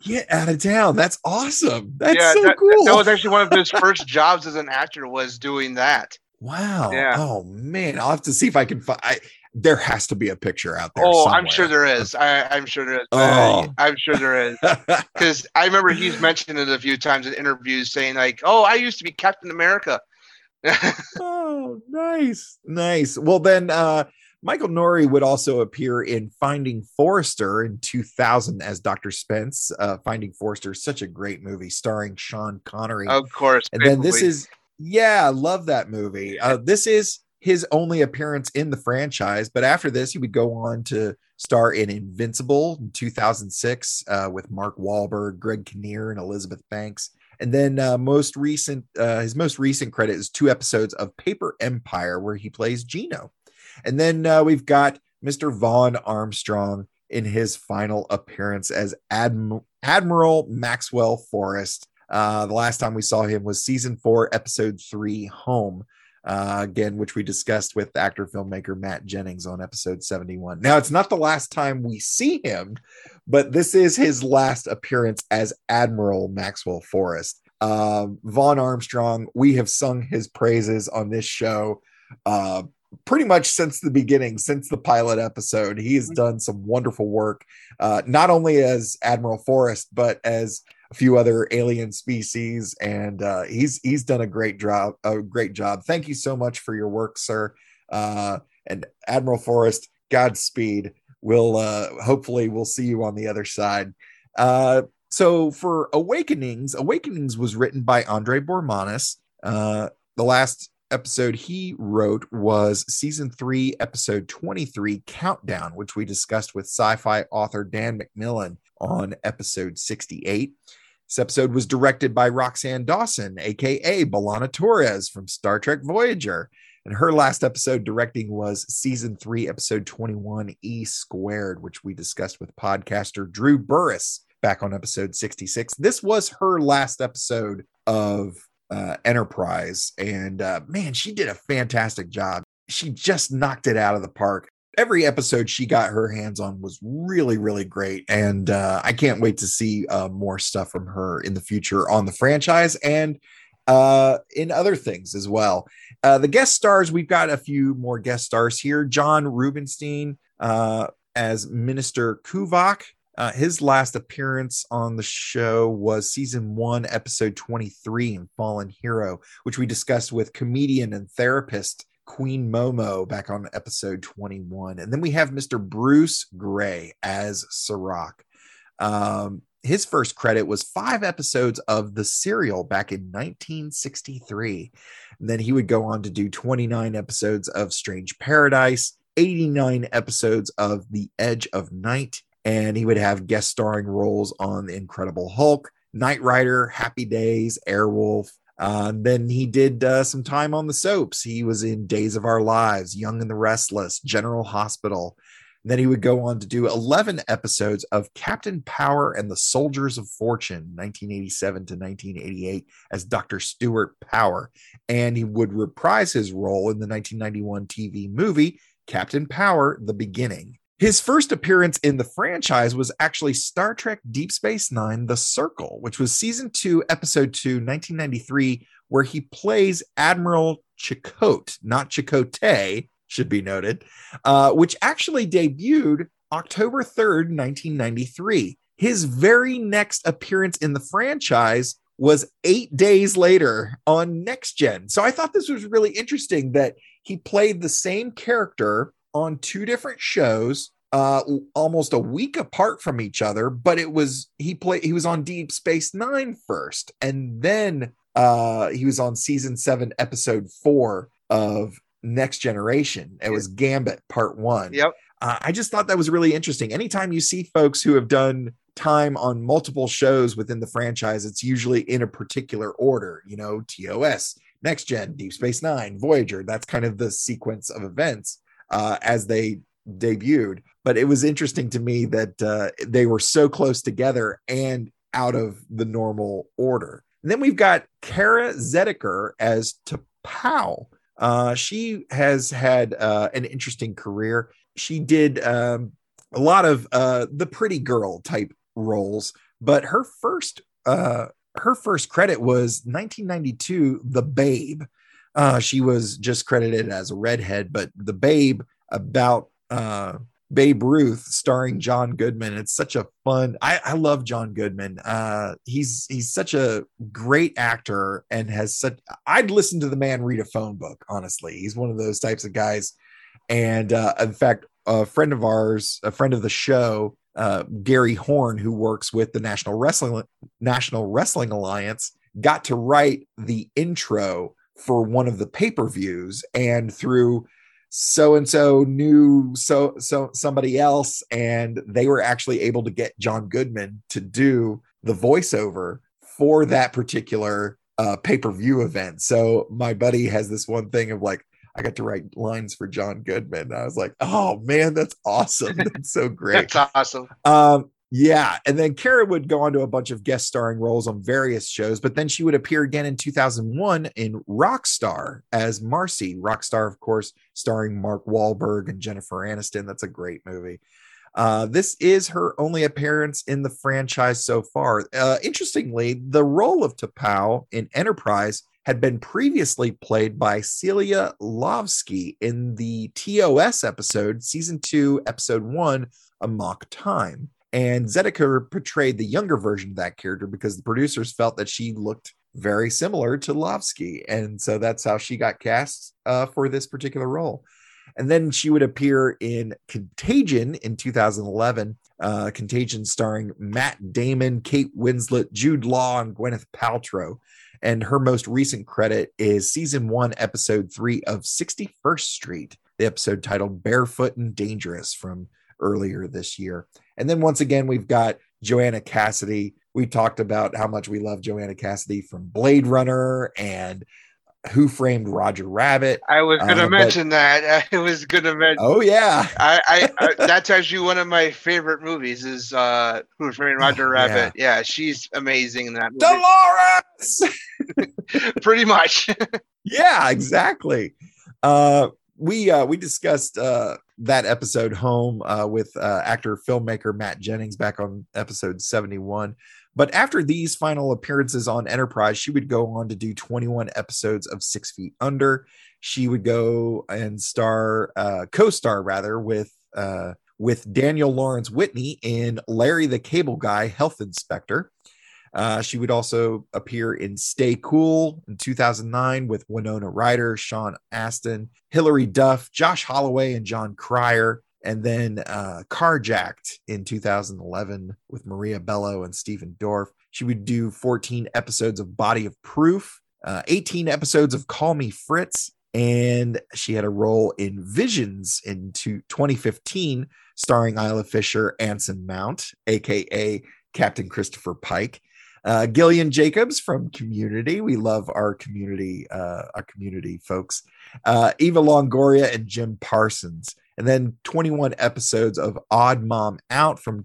get out of town that's awesome that's yeah, so that, cool that was actually one of his first jobs as an actor was doing that. wow Yeah. oh man i'll have to see if i can find I, there has to be a picture out there Oh, I'm sure there is. I, I'm sure there is. Oh. I'm sure there is. Because I remember he's mentioned it a few times in interviews, saying like, "Oh, I used to be Captain America." oh, nice, nice. Well, then uh, Michael Nouri would also appear in Finding Forrester in 2000 as Dr. Spence. Uh, Finding Forrester is such a great movie starring Sean Connery. of course. and then this is, yeah, love that movie. Uh, this is his only appearance in the franchise, but after this, he would go on to star in Invincible in 2006 uh, with Mark Wahlberg, Greg Kinnear, and Elizabeth Banks. And then uh, most recent, uh, his most recent credit is two episodes of Paper Empire, where he plays Gino. And then uh, we've got Mr. Vaughn Armstrong in his final appearance as Adm- Admiral Maxwell Forrest. Uh, the last time we saw him was season four, episode three, Home. Uh, again, which we discussed with actor filmmaker Matt Jennings on episode 71. Now, it's not the last time we see him, but this is his last appearance as Admiral Maxwell Forrest. Uh, Vaughn Armstrong, we have sung his praises on this show uh, pretty much since the beginning, since the pilot episode. He has done some wonderful work, uh, not only as Admiral Forrest, but as a few other alien species, and uh, he's he's done a great job. A great job. Thank you so much for your work, sir. Uh, and Admiral Forrest, Godspeed. We'll uh, hopefully we'll see you on the other side. Uh, so for Awakenings, Awakenings was written by Andre Bormanis. Uh, the last episode he wrote was season three, episode 23, Countdown, which we discussed with sci fi author Dan McMillan on episode 68. This episode was directed by Roxann Dawson, aka B'Elanna Torres from Star Trek Voyager. And her last episode directing was season three, episode 21, E Squared, which we discussed with podcaster Drew Burris back on episode 66. This was her last episode of uh, Enterprise. And uh, man, she did a fantastic job. She just knocked it out of the park. Every episode she got her hands on was really, really great. And uh, I can't wait to see uh, more stuff from her in the future on the franchise and uh, in other things as well. Uh, the guest stars, we've got a few more guest stars here. John Rubinstein uh, as Minister Kuvak. Uh, his last appearance on the show was season one, episode 23 in Fallen Hero, which we discussed with comedian and therapist Queen Momo back on episode 21. And then we have Mr. Bruce Gray as Surak. Um, his first credit was five episodes of The Serial back in 1963. And then he would go on to do 29 episodes of Strange Paradise, 89 episodes of The Edge of Night, and he would have guest starring roles on The Incredible Hulk, Knight Rider, Happy Days, Airwolf. Uh, then he did uh, some time on the soaps. He was in Days of Our Lives, Young and the Restless, General Hospital. And then he would go on to do 11 episodes of Captain Power and the Soldiers of Fortune, 1987 to 1988, as Dr. Stuart Power. And he would reprise his role in the 1991 TV movie Captain Power The Beginning. His first appearance in the franchise was actually Star Trek Deep Space Nine The Circle, which was season two, episode two, 1993, where he plays Admiral Chekote, not Chakotay, should be noted, uh, which actually debuted October 3rd, 1993. His very next appearance in the franchise was eight days later on Next Gen. So I thought this was really interesting that he played the same character on two different shows uh almost a week apart from each other but it was he played he was on deep space nine first and then uh he was on season seven episode four of next generation. It was gambit part one. Yep. uh, i just thought that was really interesting. Anytime you see folks who have done time on multiple shows within the franchise it's usually in a particular order you know tos next gen deep space nine voyager that's kind of the sequence of events uh, as they debuted. But it was interesting to me that uh, they were so close together and out of the normal order. And then we've got Kara Zediker as T'Pau. Uh, she has had uh, an interesting career. She did um, a lot of uh, the pretty girl type roles, but her first uh, her first credit was 1992, The Babe. Uh, she was just credited as a redhead, but The Babe about uh, Babe Ruth, starring John Goodman. It's such a fun. I, I love John Goodman. Uh, he's he's such a great actor and has such. I'd listen to the man read a phone book. Honestly, he's one of those types of guys. And uh, in fact, a friend of ours, a friend of the show, uh, Gary Horn, who works with the National Wrestling National Wrestling Alliance, got to write the intro for one of the pay per views, and through so and so knew so so somebody else and they were actually able to get John Goodman to do the voiceover for that particular uh pay-per-view event. So my buddy has this one thing of like I got to write lines for John Goodman. I was like, "Oh man, that's awesome. That's so great." That's awesome. Um, yeah. And then Kara would go on to a bunch of guest starring roles on various shows, but then she would appear again in 2001 in Rockstar as Marcy. Rockstar, of course, starring Mark Wahlberg and Jennifer Aniston. That's a great movie. Uh, this is her only appearance in the franchise so far. Uh, interestingly, the role of T'Pau in Enterprise had been previously played by Celia Lovsky in the TOS episode, season two, episode one, Amok Time. And Zediker portrayed the younger version of that character because the producers felt that she looked very similar to Lovsky. And so that's how she got cast uh, for this particular role. And then she would appear in Contagion in 2011. Uh, Contagion starring Matt Damon, Kate Winslet, Jude Law, and Gwyneth Paltrow. And her most recent credit is season one, episode three of 61st Street, the episode titled Barefoot and Dangerous from earlier this year. And then once again, we've got Joanna Cassidy. We talked about how much we love Joanna Cassidy from Blade Runner and Who Framed Roger Rabbit. I was going to Uh, but- mention that. I was going to mention. Oh yeah, I, I, I that's actually one of my favorite movies. Is uh, Who Framed Roger Oh, yeah. Rabbit? Yeah. she's amazing in that movie. Dolores. Pretty much. yeah, exactly. Uh, we uh, we discussed uh, that episode home uh, with uh, actor filmmaker Matt Jennings back on episode seventy one. But after these final appearances on Enterprise, she would go on to do 21 episodes of Six Feet Under. She would go and star, uh, co-star rather, with uh, with Daniel Lawrence Whitney in Larry the Cable Guy, Health Inspector. Uh, she would also appear in Stay Cool in 2009 with Winona Ryder, Sean Astin, Hilary Duff, Josh Holloway, and Jon Cryer. And then uh, Carjacked in 2011 with Maria Bello and Stephen Dorff. She would do 14 episodes of Body of Proof, uh, 18 episodes of Call Me Fritz, and she had a role in Visions in two- 2015, starring Isla Fisher, Anson Mount, aka Captain Christopher Pike. Uh, Gillian Jacobs from Community. We love our community, uh, our community folks. Uh, Eva Longoria and Jim Parsons, and then 21 episodes of Odd Mom Out from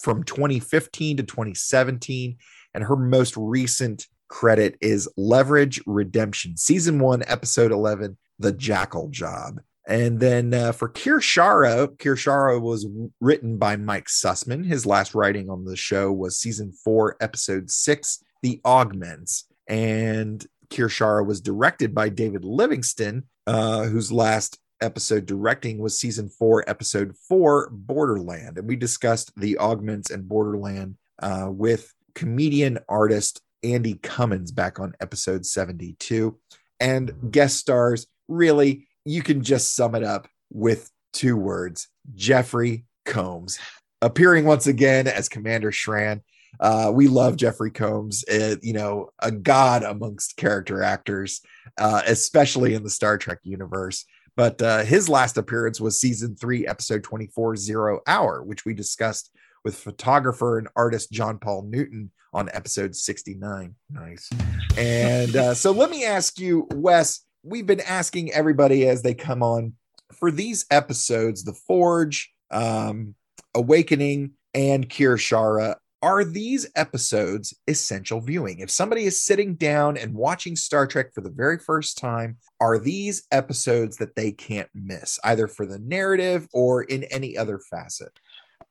from 2015 to 2017, and her most recent credit is Leverage Redemption, season one, episode 11, The Jackal Job. And then uh, for Kir'Shara, Kir'Shara was written by Mike Sussman. His last writing on the show was season four, episode six, The Augments. And Kir'Shara was directed by David Livingston, uh, whose last episode directing was season four, episode four, Borderland. And we discussed The Augments and Borderland uh, with comedian artist Andy Cummins back on episode 72. And guest stars, really, you can just sum it up with two words Jeffrey Combs, appearing once again as Commander Shran. Uh, we love Jeffrey Combs, uh, you know, a god amongst character actors, uh, especially in the Star Trek universe. But uh, his last appearance was season three, episode 24, Zero Hour, which we discussed with photographer and artist John Paul Newton on episode 69. Nice. And uh, so let me ask you, Wes, we've been asking everybody as they come on for these episodes, The Forge, um, Awakening, and Kir'Shara. Are these episodes essential viewing? If somebody is sitting down and watching Star Trek for the very first time, are these episodes that they can't miss, either for the narrative or in any other facet?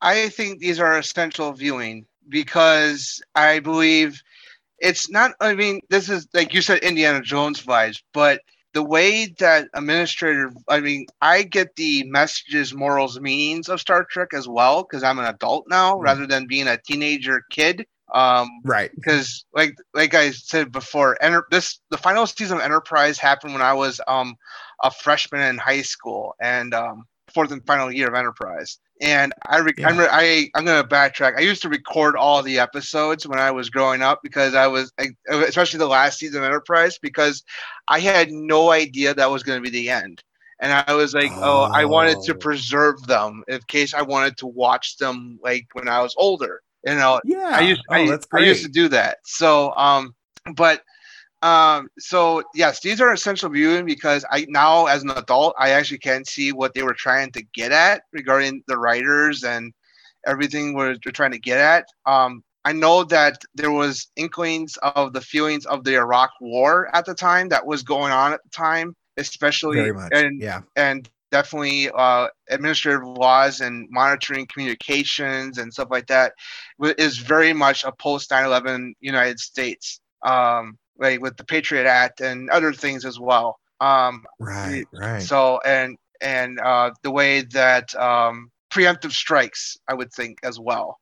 I think these are essential viewing because I believe it's not. I mean, this is like you said, Indiana Jones vibes, but the way that administrator, I mean, I get the messages, morals, meanings of Star Trek as well because I'm an adult now rather than being a teenager kid. Um, right. Because like like I said before, enter, this the final season of Enterprise happened when I was um a freshman in high school and um fourth and final year of Enterprise. And I, re- I'm, re- I, I'm going to backtrack. I used to record all the episodes when I was growing up because I was, I, especially the last season of Enterprise, because I had no idea that was going to be the end. And I was like, oh. I wanted to preserve them in case I wanted to watch them like when I was older. You know, yeah, I used, oh, I, I used to do that. So, um, but um so yes these are essential viewing because i now as an adult i actually can see what they were trying to get at regarding the writers and everything we're, they're trying to get at um i know that there was inklings of the feelings of the iraq war at the time that was going on at the time especially and yeah. and definitely uh, administrative laws and monitoring communications and stuff like that is very much a post 9-11 united states um, like with the patriot act and other things as well um, Right, right. so and and uh, the way that um, preemptive strikes i would think as well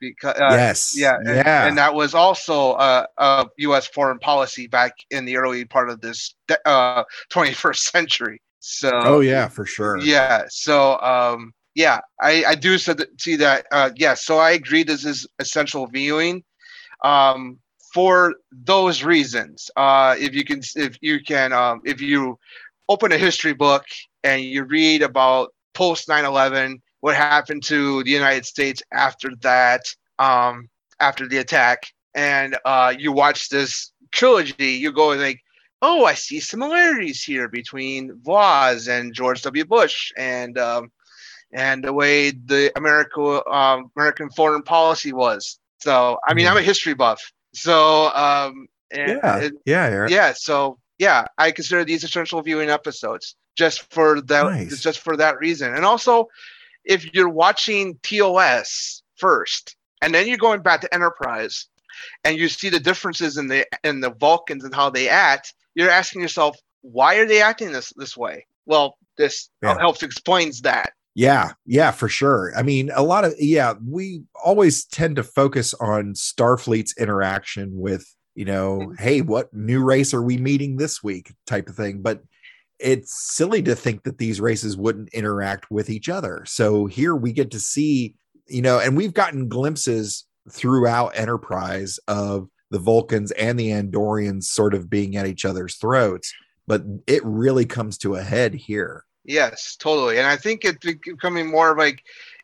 because uh, Yes, yeah and, yeah. and that was also uh, a u.s foreign policy back in the early part of this uh, 21st century so oh, yeah, for sure. yeah. So um yeah, I I do see that uh yeah, so I agree this is essential viewing um for those reasons. Uh if you can if you can um if you open a history book and you read about post 9/11 what happened to the United States after that um after the attack, and uh, you watch this trilogy, you go like, oh, I see similarities here between Voz and George W. Bush, and um, and the way the America um, American foreign policy was. So, I mean, I'm a history buff, so um, Yeah, it- yeah, Eric. yeah. So yeah, I consider these essential viewing episodes just for that, Nice. just for that reason. And also, if you're watching TOS first, and then you're going back to Enterprise, and you see the differences in the in the Vulcans and how they act, you're asking yourself, why are they acting this this way? Well, this Yeah. helps explains that. Yeah, yeah, for sure. I mean, a lot of yeah, we always tend to focus on Starfleet's interaction with, you know, mm-hmm. hey, what new race are we meeting this week type of thing, but it's silly to think that these races wouldn't interact with each other. So here we get to see, you know, and we've gotten glimpses throughout Enterprise of the Vulcans and the Andorians sort of being at each other's throats, but it really comes to a head here. Yes, totally. And I think it's becoming more like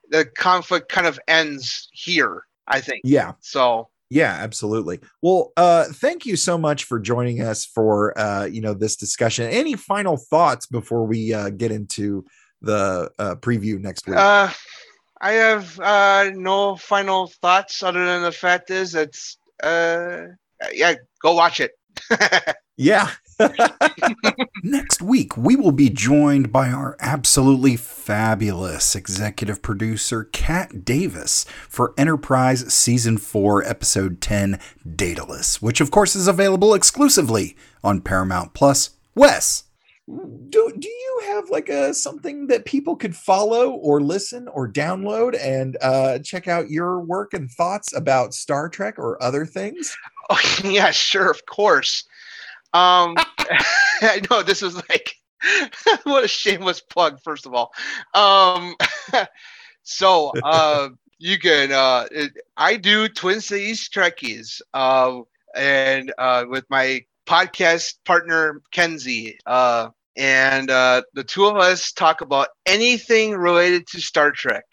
the conflict kind of ends here. I think. Yeah. So Yeah, absolutely. Well, uh thank you so much for joining us for uh you know this discussion. Any final thoughts before we uh get into the uh preview next week? Uh, I have uh, no final thoughts other than the fact is it's uh, yeah, go watch it. yeah. Next week, we will be joined by our absolutely fabulous executive producer, Kat Davis, for Enterprise Season 4, Episode 10, Daedalus, which of course is available exclusively on Paramount Plus. Wes, do do you have like a something that people could follow or listen or download and uh check out your work and thoughts about Star Trek or other things? Oh yeah, sure, of course. Um, I know this is like what a shameless plug. First of all, um, so uh, you can uh, it- I do Twin Cities Trekkies, uh, and uh, with my podcast partner Kenzie, uh, and uh, the two of us talk about anything related to Star Trek.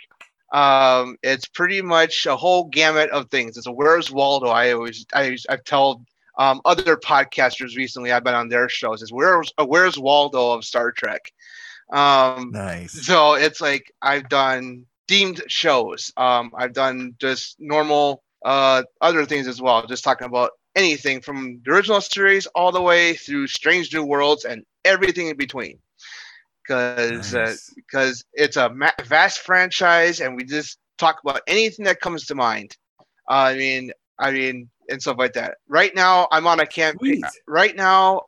Um, it's pretty much a whole gamut of things. It's a Where's Waldo? I always I I've told um, other podcasters recently. I've been on their shows. Is Where's uh, Where's Waldo of Star Trek? Um, Nice. so it's like I've done themed shows. Um, I've done just normal uh, other things as well. Just talking about anything from the original series all the way through Strange New Worlds and everything in between. Because Nice. because it's a ma- vast franchise, and we just talk about anything that comes to mind. I mean, I mean, and stuff like that. Right now, I'm on a campaign. Sweet. Right now,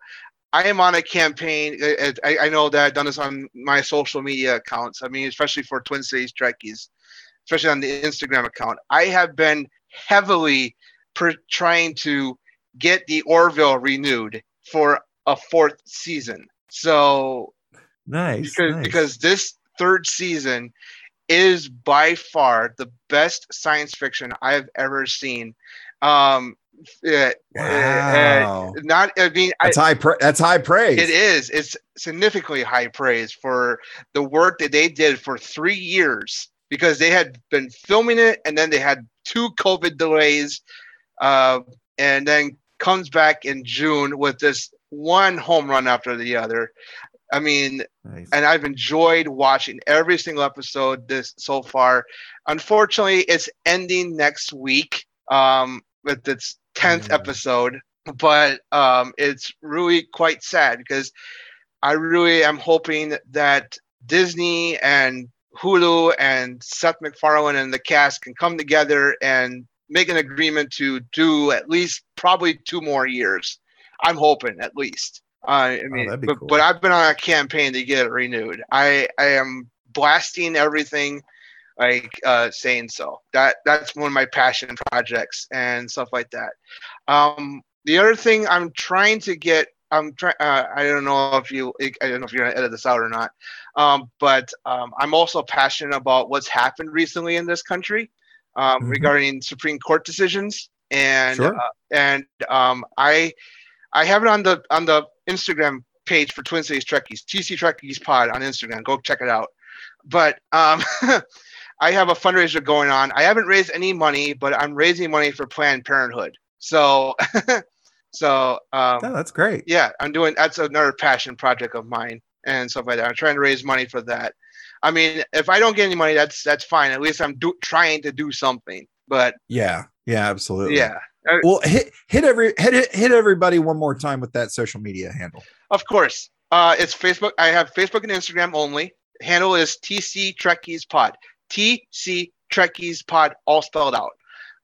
I am on a campaign. uh, I, I know that I've done this on my social media accounts. I mean, especially for Twin Cities Trekkies, especially on the Instagram account. I have been heavily per- trying to get the Orville renewed for a fourth season. So Nice. because nice. because this third season is by far the best science fiction I've ever seen. Um, uh, Wow. uh, not I mean I, that's high pra- that's high praise. it is. It's significantly high praise for the work that they did for three years because they had been filming it and then they had two COVID delays, uh, and then comes back in June with this one home run after the other. I mean, Nice. and I've enjoyed watching every single episode this so far. Unfortunately, it's ending next week um, with its tenth Mm. episode, but um, it's really quite sad because I really am hoping that Disney and Hulu and Seth MacFarlane and the cast can come together and make an agreement to do at least probably two more years. I'm hoping at least. Uh, I mean, that'd but, cool. but I've been on a campaign to get it renewed. I I am blasting everything, like uh, saying so. That that's one of my passion projects and stuff like that. Um, the other thing I'm trying to get, I'm trying. Uh, I don't know if you, I don't know if you're gonna edit this out or not. Um, but um, I'm also passionate about what's happened recently in this country um, Mhm. regarding Supreme Court decisions, and Sure. uh, and um, I I have it on the on the Instagram page for Twin Cities Trekkies, TC Trekkies Pod on Instagram. Go check it out. But um, I have a fundraiser going on. I haven't raised any money, but I'm raising money for Planned Parenthood. So, so um, Oh, that's great. yeah, I'm doing that's another passion project of mine and stuff like that. I'm trying to raise money for that. I mean, if I don't get any money, that's that's fine. At least I'm do, trying to do something. But Yeah. Yeah, absolutely. yeah, Uh, Well, hit hit every hit hit- hit everybody one more time with that social media handle. of course, uh, it's Facebook. I have Facebook and Instagram only. Handle is TC Trekkies Pod. TC Trekkies Pod, all spelled out.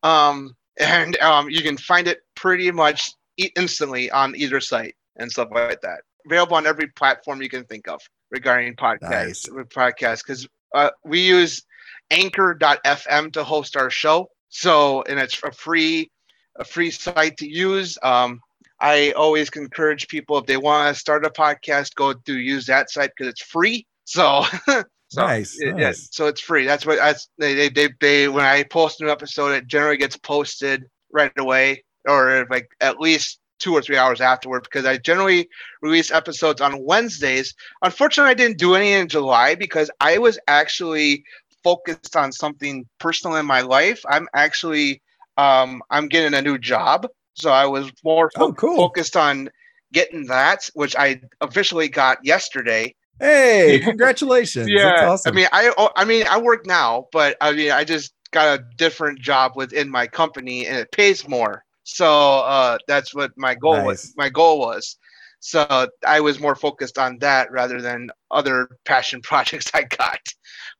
Um, and um, you can find it pretty much instantly on either site and stuff like that. Available on every platform you can think of regarding podcasts. Nice. Podcasts, because uh, we use Anchor.fm to host our show. So, and it's a free, a free site to use. Um, I always encourage people if they want to start a podcast, go to use that site because it's free. So, so Nice, it- yeah, so it's free. That's what that's they, they they they when I post a new episode, it generally gets posted right away or like at least two or three hours afterward because I generally release episodes on Wednesdays. Unfortunately, I didn't do any in July because I was actually focused on something personal in my life. I'm actually um I'm getting a new job, so I was more fo- Oh, cool. focused on getting that, which I officially got yesterday. Hey, congratulations. That's awesome. I mean, I oh, I mean, I work now, but I mean, I just got a different job within my company, and it pays more. So uh, that's what my goal was. My goal was. So I was more focused on that rather than other passion projects I got.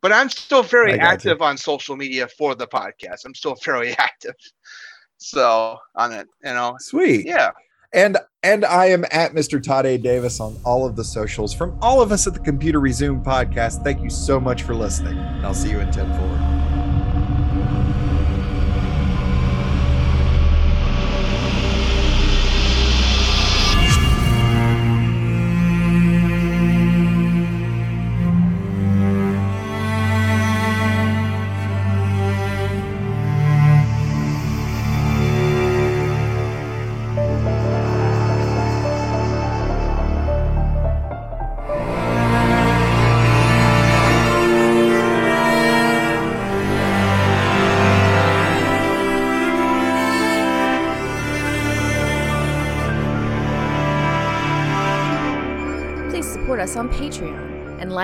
But I'm still very active on social media for the podcast. I'm still very active. So on it, you know, Sweet. yeah. And and I am at Mr. Todd A. Davis on all of the socials. From all of us at the Computer Resume podcast, thank you so much for listening. I'll see you in 10 4.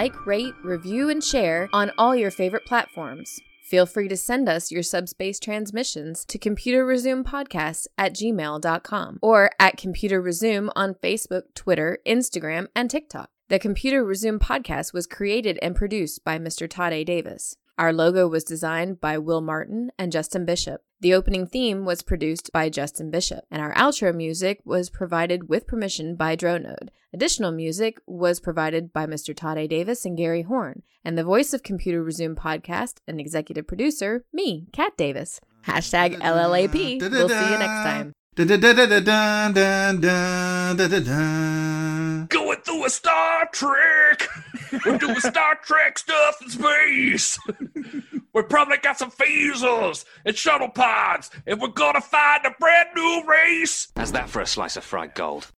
Like, rate, review, and share on all your favorite platforms. Feel free to send us your subspace transmissions to computerresumepodcast at gmail.com or at Computer Resume on Facebook, Twitter, Instagram, and TikTok. The Computer Resume podcast was created and produced by Mr. Todd A. Davis. Our logo was designed by Will Martin and Justin Bishop. The opening theme was produced by Justin Bishop, and our outro music was provided with permission by Dronode. Additional music was provided by Mr. Todd A. Davis and Gary Horn, and the voice of Computer Resume podcast and executive producer, me, Kat Davis. Hashtag LLAP. We'll see you next time. Going through a Star Trek. We're doing Star Trek stuff in space. we probably got some phasers and shuttle pods, and we're gonna find a brand new race. How's that for a slice of fried gold?